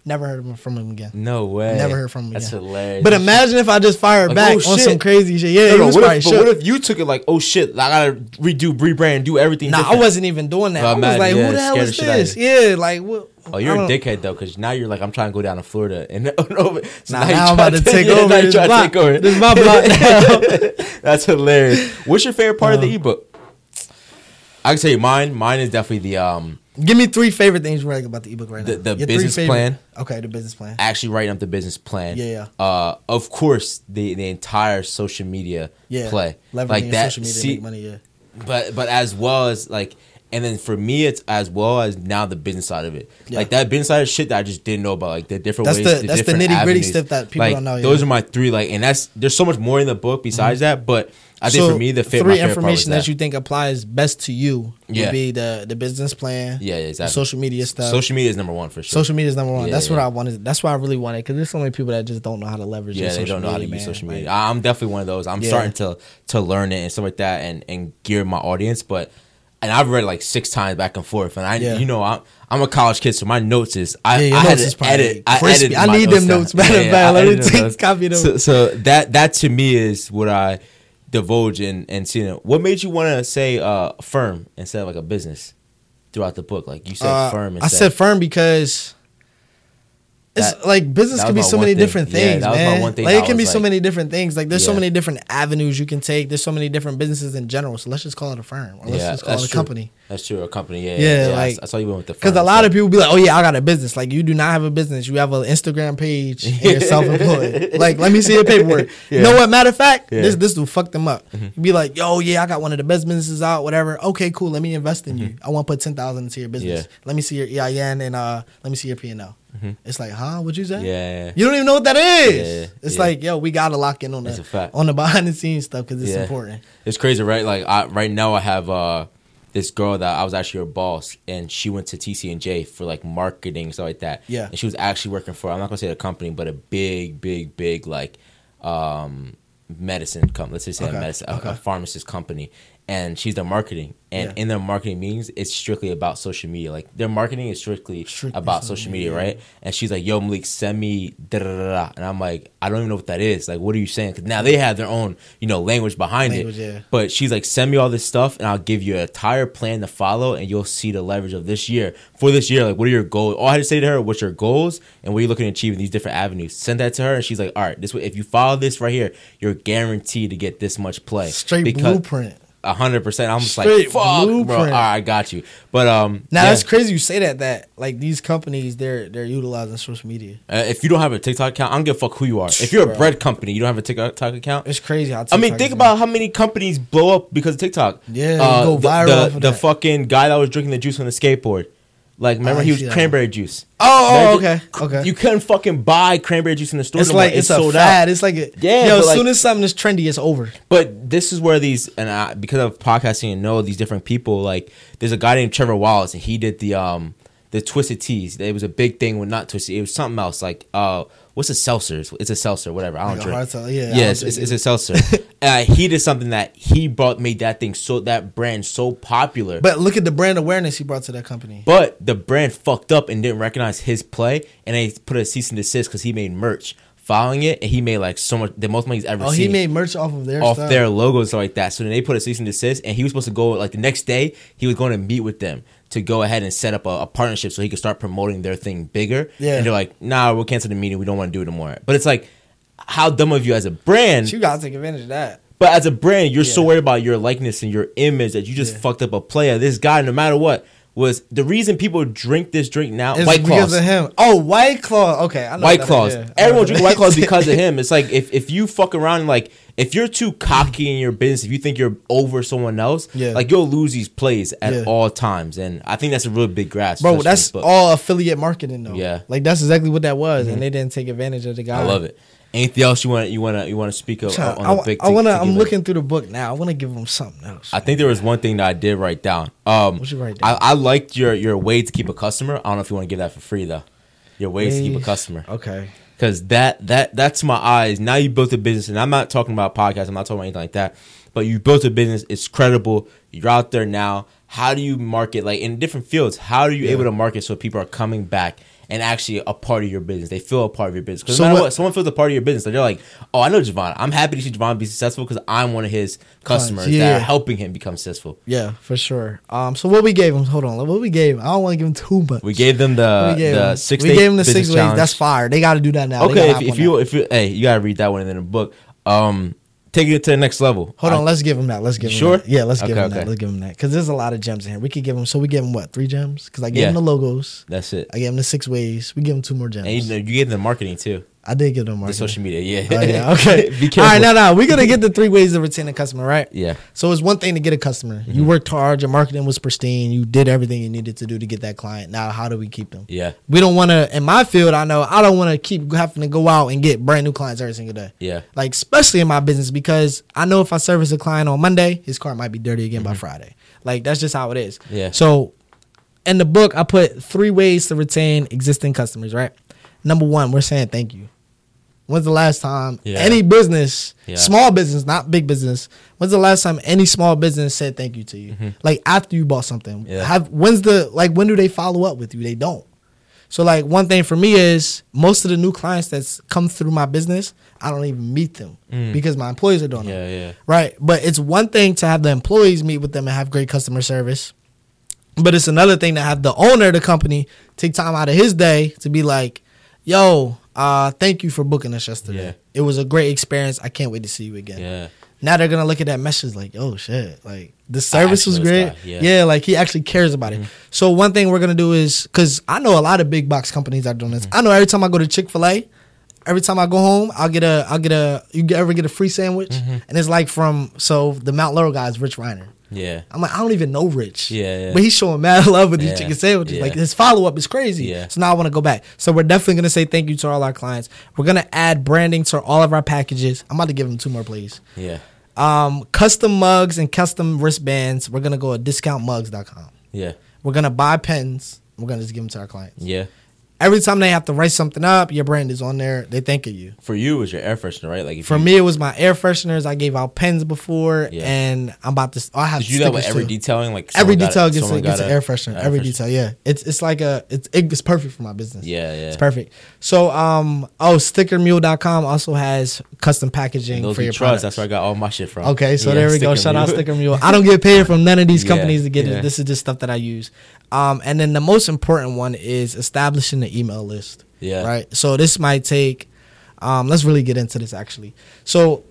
Never heard from him again. No way. Never heard from him That's again. hilarious. But imagine if I just fired Like, back oh, on some crazy shit. Yeah, No, no, what if, but what if you took it like, oh shit, I gotta redo, rebrand, do everything? Nah, I wasn't even doing that. Oh, I was imagine, like, yeah, who the hell is the shit out of this? Yeah, like what? Oh, you're a dickhead though, because now you're like, I'm trying to go down to Florida, and no, so Nah, you now I'm about to take yeah, over now this block. take over. This is my block. That's hilarious. What's your favorite part of Uh, the ebook? I can tell you mine. Mine is definitely the um Give me three favorite things you like about the ebook right The- now. the three business plan. Okay, the business plan. actually writing up the business plan. Yeah, Uh, of course, the the entire social media Yeah, play leveraging like that. social media see- to make money. Yeah, but but as well as like and then for me it's as well as now the business side of it Yeah. like that business side of shit that i just didn't know about like the different That's ways the- that's the nitty-gritty stuff that people Like, don't know, those are my three like and that's there's so much more in the book besides that but i think So, for me the my three favorite part was information that. that you think applies best to you Yeah. would be the the business plan. yeah exactly social media stuff. social media is number one for sure Social media is number one. Yeah, that's what yeah. I wanted. That's why I really wanted because there's so many people that just don't know how to leverage. yeah they social don't know how to media, use man. social Like, media i'm definitely one of those i'm starting to to learn it and stuff like that and and gear my audience but and I've read like six times back and forth, and I, you know, I'm I'm a college kid, so my notes is I, Yeah, I had to edit. I edited I need notes them notes. Matter of fact, I let me take notes. copy them. So, so that that to me is what I divulge and and see. it. What made you want to say uh, firm instead of like a business throughout the book? Like you said, Uh, firm. Instead. I said firm because it's That- like business can be so many thing. different Yeah, things, my man. like it can be so many different things. Like there's so many different avenues you can take. There's so many different businesses in general. So let's just call it a firm or let's yeah, just call it a true. company. That's true. A company. Yeah, Yeah, yeah. yeah like- I, I saw you went with the Because firm a lot of people be like, "Oh yeah, I got a business." Like you do not have a business. You have an Instagram page and you're self-employed. like let me see your paperwork. You know what? Matter of fact, Yeah. this this will fuck them up. You be like, "Yo, yeah, I got one of the best businesses out. Whatever. Okay, cool. Let me invest in you. I want to put ten thousand into your business. Yeah. Let me see your EIN and uh, let me see your P and L. It's like, huh? What you say? Yeah. You don't even know what that is. Yeah, it's yeah. like, yo, we gotta lock in on That's the a fact. on the behind the scenes stuff because it's Yeah. important. It's crazy, right? Like I, right now, I have uh, this girl that I was actually her boss, and she went to TCNJ for like marketing stuff like that. Yeah. and she was actually working for I'm not gonna say the company, but a big, big, big like um, medicine company. Let's just say Okay, a medicine, a- a, pharmacist company, and she's their marketing. And Yeah. in their marketing meetings, it's strictly about social media. Like their marketing is strictly, Strictly about social media, media. right? And she's like, "Yo, Malik, send me da da da da," and I'm like, "I don't even know what that is. Like, what are you saying?" Because now they have their own, you know, language behind Language, it. yeah. But she's like, "Send me all this stuff, and I'll give you an entire plan to follow, and you'll see the leverage of this year. For this year, like, what are your goals? All I had to say to her, what's your goals, and what are you looking to achieve in these different avenues? Send that to her, and she's like, all right, this way, if you follow this right here, you're guaranteed to get this much play. Straight Because- blueprint. A hundred percent. I'm just like, Straight fuck, bro. All blueprint. right, I got you. But um, Now yeah. that's crazy you say that that like these companies they're they're utilizing social media. Uh, if you don't have a TikTok account, I don't give a fuck who you are. If you're a bread company, you don't have a TikTok account. It's crazy how I mean, think about how many companies blow up because of TikTok. Yeah, uh, go the- viral The, of the fucking guy that was drinking the juice on the skateboard. Like, remember I he was see that cranberry juice. Oh, oh, okay, okay. You couldn't fucking buy cranberry juice in the store. it's no more. like it's, a sold fad. It's like a, Yeah, Yo, but as like- soon as something is trendy, it's over. But this is where these and I, because of podcasting and know these different people. Like, there's a guy named Trevor Wallace, and he did the um the Twisted Teas. It was a big thing when not Twisted. It was something else. Like, uh, what's a seltzer? It's a seltzer, whatever. I don't Like a drink. yeah, yeah, it's, it's, it's a seltzer. uh, he did something that he brought made that thing so that brand so popular. But look at the brand awareness he brought to that company. But the brand fucked up and didn't recognize his play, and they put a cease and desist because he made merch following it, and he made like so much the most money he's ever Oh, seen he made merch off of their off stuff. their logos like that. So then they put a cease and desist, and he was supposed to go like the next day. He was going to meet with them to go ahead and set up a, a partnership so he could start promoting their thing bigger. Yeah. and they're like, "Nah, we'll cancel the meeting. We don't want to do it anymore." But it's like, how dumb of you as a brand. You gotta take advantage of that. But as a brand, you're so worried about your likeness and your image that you just Yeah. fucked up a player. This guy, no matter what, was the reason people drink this drink now. It's White because of him. Oh, White Claw. Okay, I know White Claws. Everyone I know drinking that White Claws is. because of him. It's like if, if you fuck around and like if you're too cocky in your business, if you think you're over someone else, Yeah. like you'll lose these plays at Yeah. all times. And I think that's a real big grasp. Bro, that's all affiliate marketing though. Yeah. Like that's exactly what that was. And they didn't take advantage of the guy. I love it. Anything else you want you want to you want to speak of Child, on I, the big? I wanna I'm give it? looking through the book now. I wanna give him something else. I think there was one thing that I did write down. Um, What you write down? I, I liked your your way to keep a customer. I don't know if you want to give that for free though. Your ways to keep a customer. Okay. Because that that that's my eyes. Now you built a business, and I'm not talking about podcasts. I'm not talking about anything like that. But you built a business. It's credible. You're out there now. How do you market like in different fields? How are you Yeah. able to market so people are coming back and actually a part of your business? They feel a part of your business. Because no matter what- someone feels a part of your business. They're like, oh, I know Javon. I'm happy to see Javon be successful because I'm one of his customers that are helping him become successful. Yeah, for sure. Um, so what we gave him? Hold on, what we gave him? I don't want to give him too much. We gave them the we gave the him, six. we gave him the six ways. challenge. That's fire. They got to do that now. Okay, if, if you that. if you hey, you gotta read that one in the book. Um, take it to the next level. hold I- on, let's give him that. Let's give him Sure? that. Yeah, let's give Okay, him that. Let's give him that because there's a lot of gems in here. We could give him. So we give him what three gems? Because I gave Yeah. him the logos. That's it. I gave him the six ways. We give him two more gems. And you, you gave them marketing too. I did give them The social media, yeah. Oh, yeah. Okay. Be careful. All right, now, now we're gonna get the three ways to retain a customer, right? Yeah. So it's one thing to get a customer. You worked hard. Your marketing was pristine. You did everything you needed to do to get that client. Now, how do we keep them? Yeah. We don't want to. In my field, I know I don't want to keep having to go out and get brand new clients every single day. Yeah. Like especially in my business because I know if I service a client on Monday, his car might be dirty again by Friday. Like that's just how it is. Mm-hmm. Yeah. So in the book, I put three ways to retain existing customers. Right. Number one, we're saying thank you. When's the last time Yeah. any business, Yeah. small business, not big business, when's the last time any small business said thank you to you? Like after you bought something. Mm-hmm. Yeah. Have when's the like when do they follow up with you? They don't. So like one thing for me is most of the new clients that's come through my business, I don't even meet them because my employees are doing Mm. Yeah, it. yeah. Right. But it's one thing to have the employees meet with them and have great customer service. But it's another thing to have the owner of the company take time out of his day to be like, yo, uh, thank you for booking us yesterday. Yeah. It was a great experience. I can't wait to see you again. Yeah. Now they're gonna look at that message like, oh shit, like the service was great. Yeah. yeah. Mm-hmm. like he actually cares about it. So one thing we're gonna do is because I know a lot of big box companies are doing this. Mm-hmm. I know every time I go to Chick Fil A, every time I go home, I'll get a, I'll get a. You ever get a free sandwich? Mm-hmm. And it's like from so the Mount Laurel guy is Rich Reiner. Yeah. I'm like, I don't even know Rich. Yeah, yeah. But he's showing mad love with these Yeah, chicken sandwiches. yeah. Like his follow up is crazy. Yeah. So now I want to go back. So we're definitely gonna say thank you to all our clients. We're gonna add branding to all of our packages. I'm about to give them two more, please. Yeah. Um, custom mugs and custom wristbands. We're gonna go at discountmugs.com. Yeah. We're gonna buy pens. We're gonna just give them to our clients. Yeah. Every time they have to write something up, your brand is on there. They think of you. For you, it was your air freshener, right? Like if For you, me, it was my air fresheners. I gave out pens before, Yeah. and I'm about to. Oh, I have did you do that with every too. detailing? Like Every detail gets, a, gets an air freshener. air every freshener. detail, yeah. It's it's like a it's it's perfect for my business. Yeah, yeah. It's perfect. So um oh stickermule.com also has custom packaging for your trust. products. That's where I got all my shit from. Okay, so Yeah, there we go. Shout out. Sticker Mule. I don't get paid from none of these Yeah, companies to get yeah. it. This is just stuff that I use. Um, and then the most important one is establishing the email list. Yeah. Right. So this might take. Um, let's really get into this actually. So,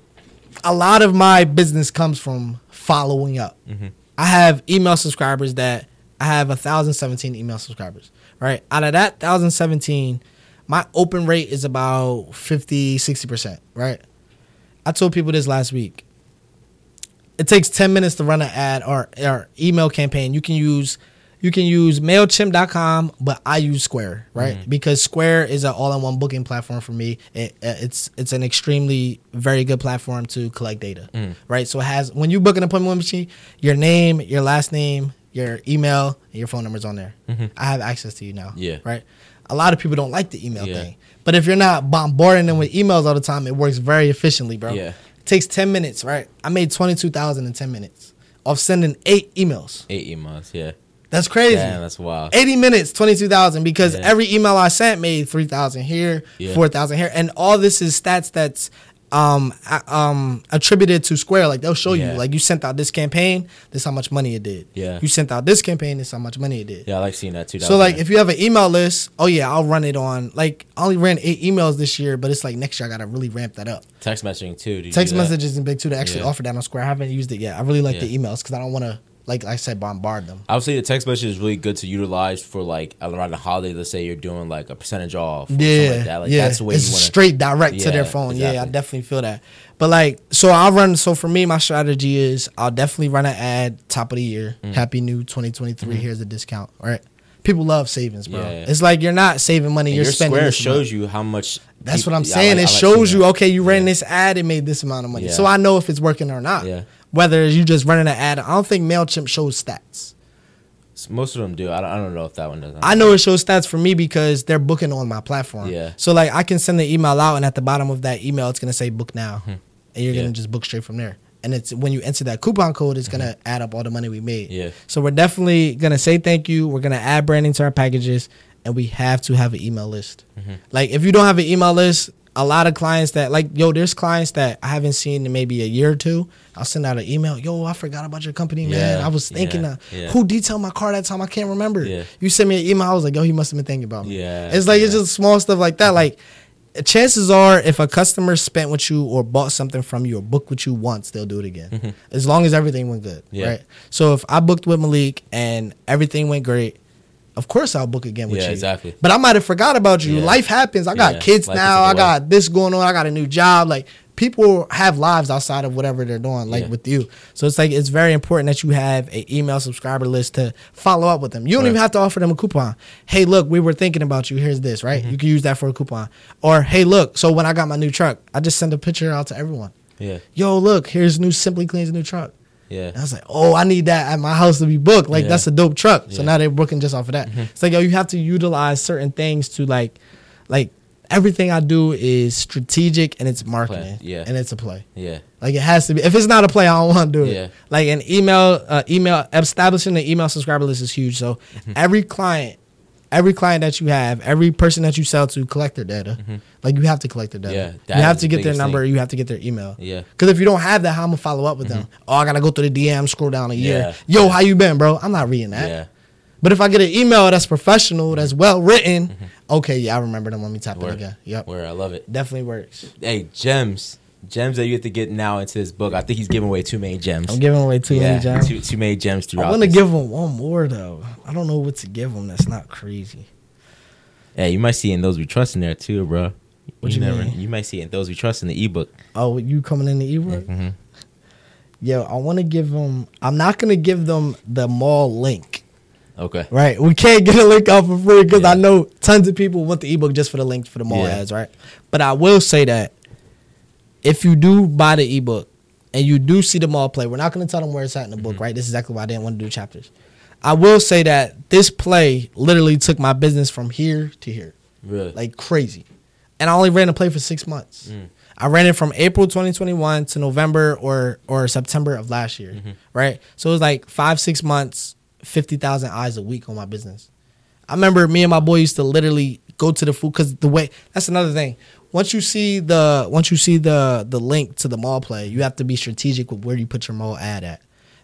a lot of my business comes from following up. Mm-hmm. I have email subscribers that I have a thousand seventeen email subscribers. Right. Out of that thousand seventeen, my open rate is about 50, 60 percent. Right. I told people this last week it takes 10 minutes to run an ad or, or email campaign you can use you can use mailchimp.com but i use square right mm-hmm. because square is an all-in-one booking platform for me it, it's it's an extremely very good platform to collect data mm. right so it has when you book an appointment with me your name your last name your email and your phone numbers on there mm-hmm. i have access to you now Yeah. right a lot of people don't like the email Yeah. thing but if you're not bombarding them with emails all the time it works very efficiently bro Yeah. takes 10 minutes, right? I made 22,000 in 10 minutes of sending eight emails. Eight emails. Yeah. That's crazy. Damn, that's wild. 80 minutes, 22,000 because Yeah. every email I sent made 3,000 here, Yeah. 4,000 here. And all this is stats that's um um attributed to Square. Like they'll show Yeah. you like you sent out this campaign, this how much money it did. Yeah. You sent out this campaign, this how much money it did. Yeah, I like seeing that too. That So like if you have an email list, oh yeah, I'll run it on like I only ran eight emails this year, but it's like next year I gotta really ramp that up. text messaging too. Text messages and big too. They actually Yeah. offer that on Square. I haven't used it yet. I really like the emails because I don't want to, like I said, bombard them. I would say the text message is really good to utilize for like around the holiday. Let's say you're doing like a percentage off. Yeah, something like that. Like, yeah. That's the way it's you want straight direct to their phone. Yeah, I definitely feel that. But like, so I'll run. So for me, my strategy is I'll definitely run an ad top of the year. Mm. Happy new 2023. Here's a discount. All right. People love savings, bro. Mm-hmm. Yeah. It's like you're not saving money. You're your spending. square shows you how much. That's what I'm saying. like- it like shows you, okay, you ran Yeah. this ad, it made this amount of money. Yeah. So I know if it's working or not. Yeah. Whether you just running an ad, I don't think Mailchimp shows stats. Most of them do. I don't, I don't know if that one does. I know it shows stats for me because they're booking on my platform. Yeah. So like I can send the email out, and at the bottom of that email, it's gonna say book now, and you're. Yeah. gonna just book straight from there. And it's when you enter that coupon code, it's gonna add up all the money we made. Yeah. So we're definitely gonna say thank you. We're gonna add branding to our packages, and we have to have an email list. Mm-hmm. Like if you don't have an email list, a lot of clients that like yo, there's clients that I haven't seen in maybe a year or two. I'll send out an email. Yo, I forgot about your company, man. Yeah, I was thinking, yeah, uh, yeah. who detailed my car that time? I can't remember. You sent me an email. I was like, yo, he must have been thinking about me. Yeah, It's like it's just small stuff like that. Like chances are, if a customer spent with you or bought something from you or booked with you once, they'll do it again. As long as everything went good, Mm-hmm. Right? So if I booked with Malik and everything went great. Of course, I'll book again with Yeah, you. exactly. But I might have forgot about you. Yeah. Life happens. I got Yeah, kids now. I in the way. got this going on. I got a new job. Like people have lives outside of whatever they're doing, like with you. So it's like it's very important that you have an email subscriber list to follow up with them. You don't Right. even have to offer them a coupon. Hey, look, we were thinking about you. Here's this, right? Mm-hmm. You can use that for a coupon. Or hey, look. So when I got my new truck, I just send a picture out to everyone. Yeah. Yo, look, here's new Simply Clean's new truck. Yeah. And I was like, oh, I need that at my house to be booked. Like Yeah. that's a dope truck. So Yeah. Mm-hmm. now they're booking just off of that. It's like yo, you have to utilize certain things to like, like everything I do is strategic and it's marketing. yeah. and it's a play. Yeah. Like it has to be. If it's not a play, I don't want to do it. Yeah. Like an email, uh, email establishing the email subscriber list is huge. So Mm-hmm. every client, every client that you have, every person that you sell to, collect their data. Like you have to collect their data. Mm-hmm. Yeah, you have to the get their number. thing. You have to get their email. Yeah. Mm-hmm. Because if you don't have that, how I'm gonna follow up with them? Oh, I gotta go through the DM, scroll down a year. Yeah. Yo, how you been, bro? I'm not reading that. Yeah. But if I get an email that's professional, that's well written, okay, yeah, I remember them. Let me tap it Mm-hmm. Again. Yep, Where I love it. definitely works. Hey, gems. Gems that you have to get now into this book. I think he's giving away too many gems. I'm giving away too yeah, many gems. Too, too many gems throughout. I want to give them one more though. I don't know what to give them. That's not crazy. Hey, you might see in those we trust in there too, bro. What you never. mean? You might see in those we trust in the ebook. Oh, you coming in the ebook? Mhm. Yo, I want to give them. I'm not gonna give them the mall link. Okay. Right, we can't get a link out for free because I know tons of people want the ebook just for the link for the mall Yeah. ads, right? But I will say that if you do buy the ebook and you do see the mall play, we're not going to tell them where it's at in the Mm-hmm. book, right? This is exactly why I didn't want to do chapters. I will say that this play literally took my business from here to here. Really? like crazy. And I only ran the play for six months. I ran it from April 2021 to November or or September of last year, right? So it was like five six months, fifty thousand eyes a week on my business. I remember me and my boy used to literally go to the food because the way that's another thing. Once you see the once you see the the link to the mall play, you have to be strategic with where you put your mall ad at.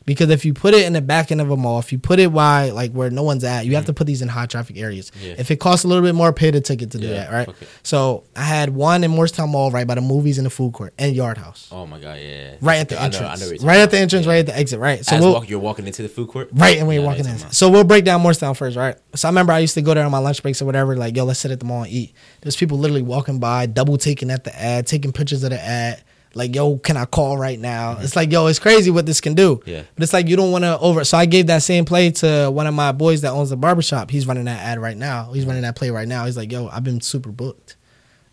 Because if you put it in the back end of a mall, if you put it why like where no one's at, you have mm. to put these in high traffic areas. Yeah. If it costs a little bit more, pay the ticket to do Yeah, that, right? okay. So I had one in Moorestown Mall right by the movies and the food court and Yard House. Oh my god, yeah. Right at the I know- I know entrance. right at the entrance, Yeah. right at the exit, right? So we'll, walk, you're walking into the food court. Right, and you're Yeah, walking in. what I'm talking So we'll break down Morristown first, right? So I remember I used to go there on my lunch breaks or whatever, like, yo, let's sit at the mall and eat. There's people literally walking by, double taking at the ad, taking pictures of the ad. Like, yo, can I call right now? It's like, yo, it's crazy what this can do. Yeah. But it's like you don't want to over. So I gave that same play to one of my boys that owns a barbershop. He's running that ad right now. He's running that play right now. He's like, yo, I've been super booked.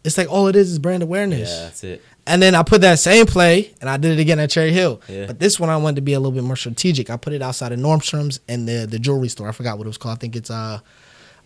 It's like all it is is brand awareness. Yeah, that's it. And then I put that same play and I did it again at Cherry Hill. Yeah. But this one I wanted to be a little bit more strategic. I put it outside of Nordstrom's and the the jewelry store. I forgot what it was called. I think it's uh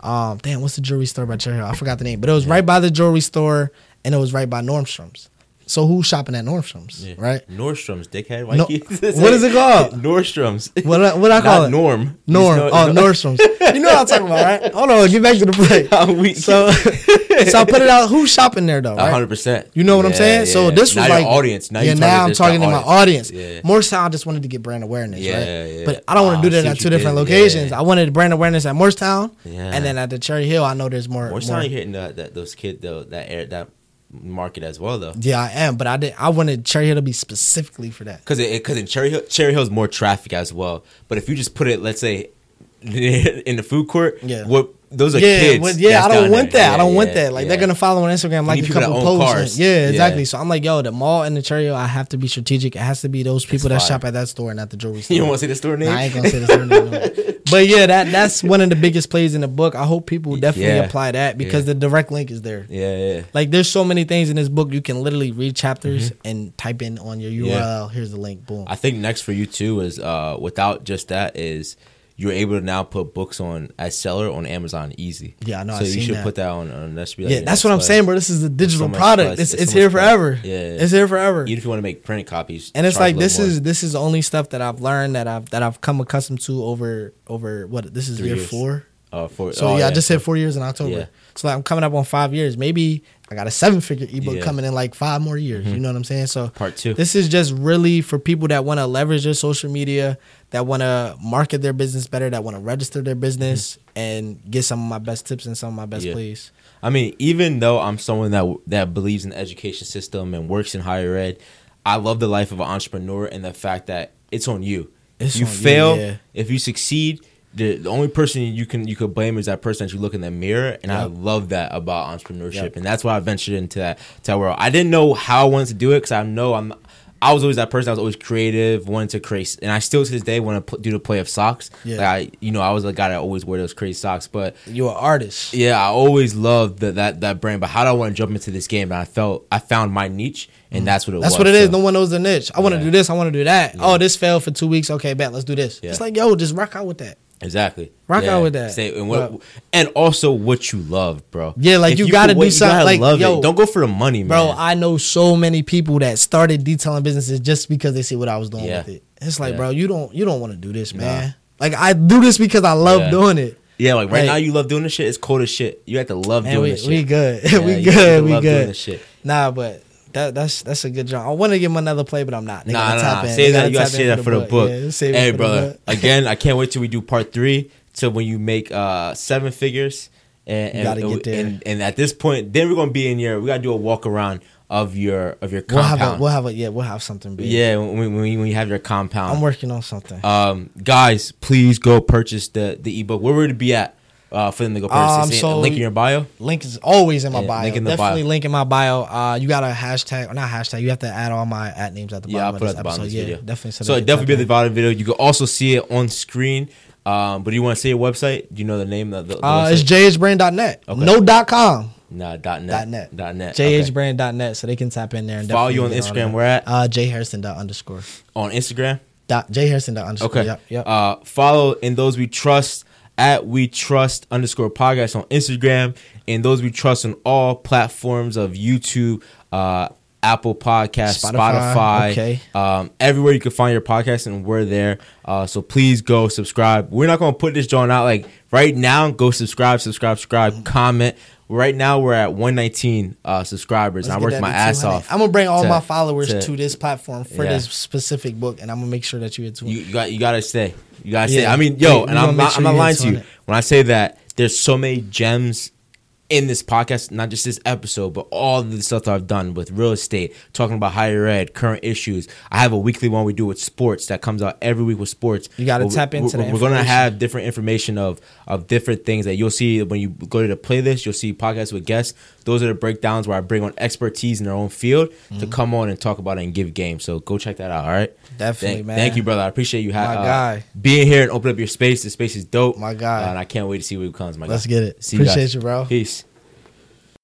um damn, what's the jewelry store by Cherry Hill? I forgot the name. But it was right by the jewelry store and it was right by Nordstrom's. So who's shopping at Nordstrom's? Yeah. Right? Nordstrom's, dickhead. Why No- you- what is it called? Nordstrom's. What I- what I call Not it? Norm. Norm. You oh, know- Nordstrom's. You know what I'm talking about, right? Hold on, get back to the play. I'm. So so I put it out. Who's shopping there though? Right? hundred percent. You know what I'm Yeah, saying? So yeah. this was now like your audience. Now yeah, now I'm talking to my audience. More so, I just wanted to get brand awareness, Yeah, right? yeah. But I don't want Ah, to do that at two different locations. I wanted brand awareness at Moorestown, Yeah. and then at the Cherry Hill, I know there's more. More you're hitting those kid though that air that market as well though. yeah, I am, but I did. I wanted Cherry Hill to be specifically for that. Because it because in Cherry Hill, Cherry Hill's more traffic as well. But if you just put it, let's say, in the food court, Yeah. what those are yeah, kids. yeah, I don't want there. that. I don't Yeah, want that. Like yeah. they're gonna follow on Instagram like a couple posts. yeah, exactly. Yeah. So I'm like, yo, the mall and the Cherry I have to be strategic. It has to be those people that fire. shop at that store and at the jewelry store. You don't want to say the store name? Nah, I ain't gonna say the store name. no. But yeah, that that's one of the biggest plays in the book. I hope people definitely Yeah. apply that because Yeah. the direct link is there. Yeah, yeah. Like there's so many things in this book you can literally read chapters and type in on your URL. Mm-hmm. Yeah. Here's the link. Boom. I think next for you too is uh without just that is you're able to now put books on as seller on Amazon easy. Yeah, I know, So I've you should that. put that on. on that should be like yeah, that's what I'm saying, bro. This is a digital so product. plus. It's It's it's, so here forever. Yeah. it's here forever. Even if you want to make printed copies, and it's like this little is this is only stuff that I've learned that I've that I've come accustomed to over over what this is Three year years. four. uh, for So oh, yeah, I just said four years in October. Yeah. So like, I'm coming up on five years. Maybe I got a seven figure ebook Yeah. Mm-hmm. coming in like five more years. You know what I'm saying? So Part two. This is just really for people that want to leverage their social media, that want to market their business better, that want to register their business, and get some of my best tips and some of my best Mm-hmm. Yeah. plays. I mean, even though I'm someone that that believes in the education system and works in higher ed, I love the life of an entrepreneur and the fact that it's on you. It's if you on you, fail, yeah. if you succeed, the, the only person you can you could blame is that person that you look in the mirror. And I love that about entrepreneurship, Yep. and that's why I ventured into that that world. I didn't know how I wanted to do it because I know I'm. I was always that person. I was always creative, wanted to create, and I still to this day want to do the play of socks. Yeah. Like I, you know, I was the guy that always wore those crazy socks, but You're an artist. yeah, I always loved the, that that brand, but how do I want to jump into this game? And I felt I found my niche, and that's what it Mm. That's was. what it is. So, No one knows the niche. I want to Yeah. do this. I want to do that. Oh, this failed for two weeks. Okay, bet. Let's do this. Yeah. It's like, yo, just rock out with that. Exactly. Rock out with that. Stay- and, what, and also what you love, bro. Yeah, like, you could gotta do wait, you something- gotta like, love yo, it. Don't go for the money, man. Bro, I know so many people that started detailing businesses just because they see what I was doing Yeah. with it. It's like, Yeah. bro, you don't you don't want to do this, man. Like I do this because I love Yeah. doing it. yeah, like right Like- now you love doing this shit. It's cold as shit. You have to love Man, doing we, this shit. we good. Yeah, we you good. We good. Nah, but that that's that's a good job. I want to give him another play, but I'm not. They Nah, nah, nah. in. Say that. You gotta say that for the book. Yeah, hey, brother. Again, I can't wait till we do part three. To when you make uh seven figures, and and, gotta get there. and and at this point, then we're gonna be in your. We gotta do a walk around of your of your We'll have compound. a we'll have a yeah we'll have something big. yeah, when, when, when you- when you have your compound. I'm working on something. um, guys, please go purchase the the ebook. Where would it be at uh, for them to go purchase? Um, it so- link in your bio. Link is always in my Yeah, bio. link in the Definitely bio. link in my bio. Uh, you got a hashtag or not hashtag. You have to add all my at names at the Yeah, bottom I'll of put at the bottom of episode. this yeah, video. definitely. So it definitely be tap the bottom video. You can also see it on screen. Um, but do you want to say your website? Do you know the name of the, the Uh, it's jhbrand.net. Okay. No dot com. Nah, dot net. Dot net. Dot net. Okay. jhbrand.net. So they can tap in there and Follow you on definitely get all Instagram. Where at? Uh, jharrison dot underscore. On Instagram. Dot jharrison dot underscore. Okay. Yep. Yep. Uh, follow in those we trust at We Trust underscore podcast on Instagram, and those we trust on all platforms of YouTube, uh, Apple Podcast, Spotify, Spotify, okay. um, everywhere you can find your podcast, and we're there. Uh, so please go subscribe. We're not gonna put this joint out like right now. Go subscribe, subscribe, subscribe, comment. Right now we're at 119 uh, subscribers, and I worked my ass off. I'm gonna bring all to- my followers to- to, this platform for Yeah. this specific book, and I'm gonna make sure that you get to You, you got you gotta stay. You gotta Yeah. stay. I mean, yo, we and I'm not, sure I'm not lying to you it. when I say that. There's so many gems in this podcast, not just this episode, but all the stuff that I've done with real estate, talking about higher ed, current issues. I have a weekly one we do with sports that comes out every week with sports. You gotta tap into we're, We're gonna have different information of of different things that you'll see when you go to the playlist. You'll see podcasts with guests. Those are the breakdowns where I bring on expertise in their own field Mm-hmm. to come on and talk about it and give game. So go check that out. All right. Definitely, Thank, man. Thank you, brother. I appreciate you ha- My uh, guy. being here and open up your space. The space is dope. My guy. Uh, and I can't wait to see what comes. My Let's guy. get it. See you guys. Appreciate you, bro. Peace.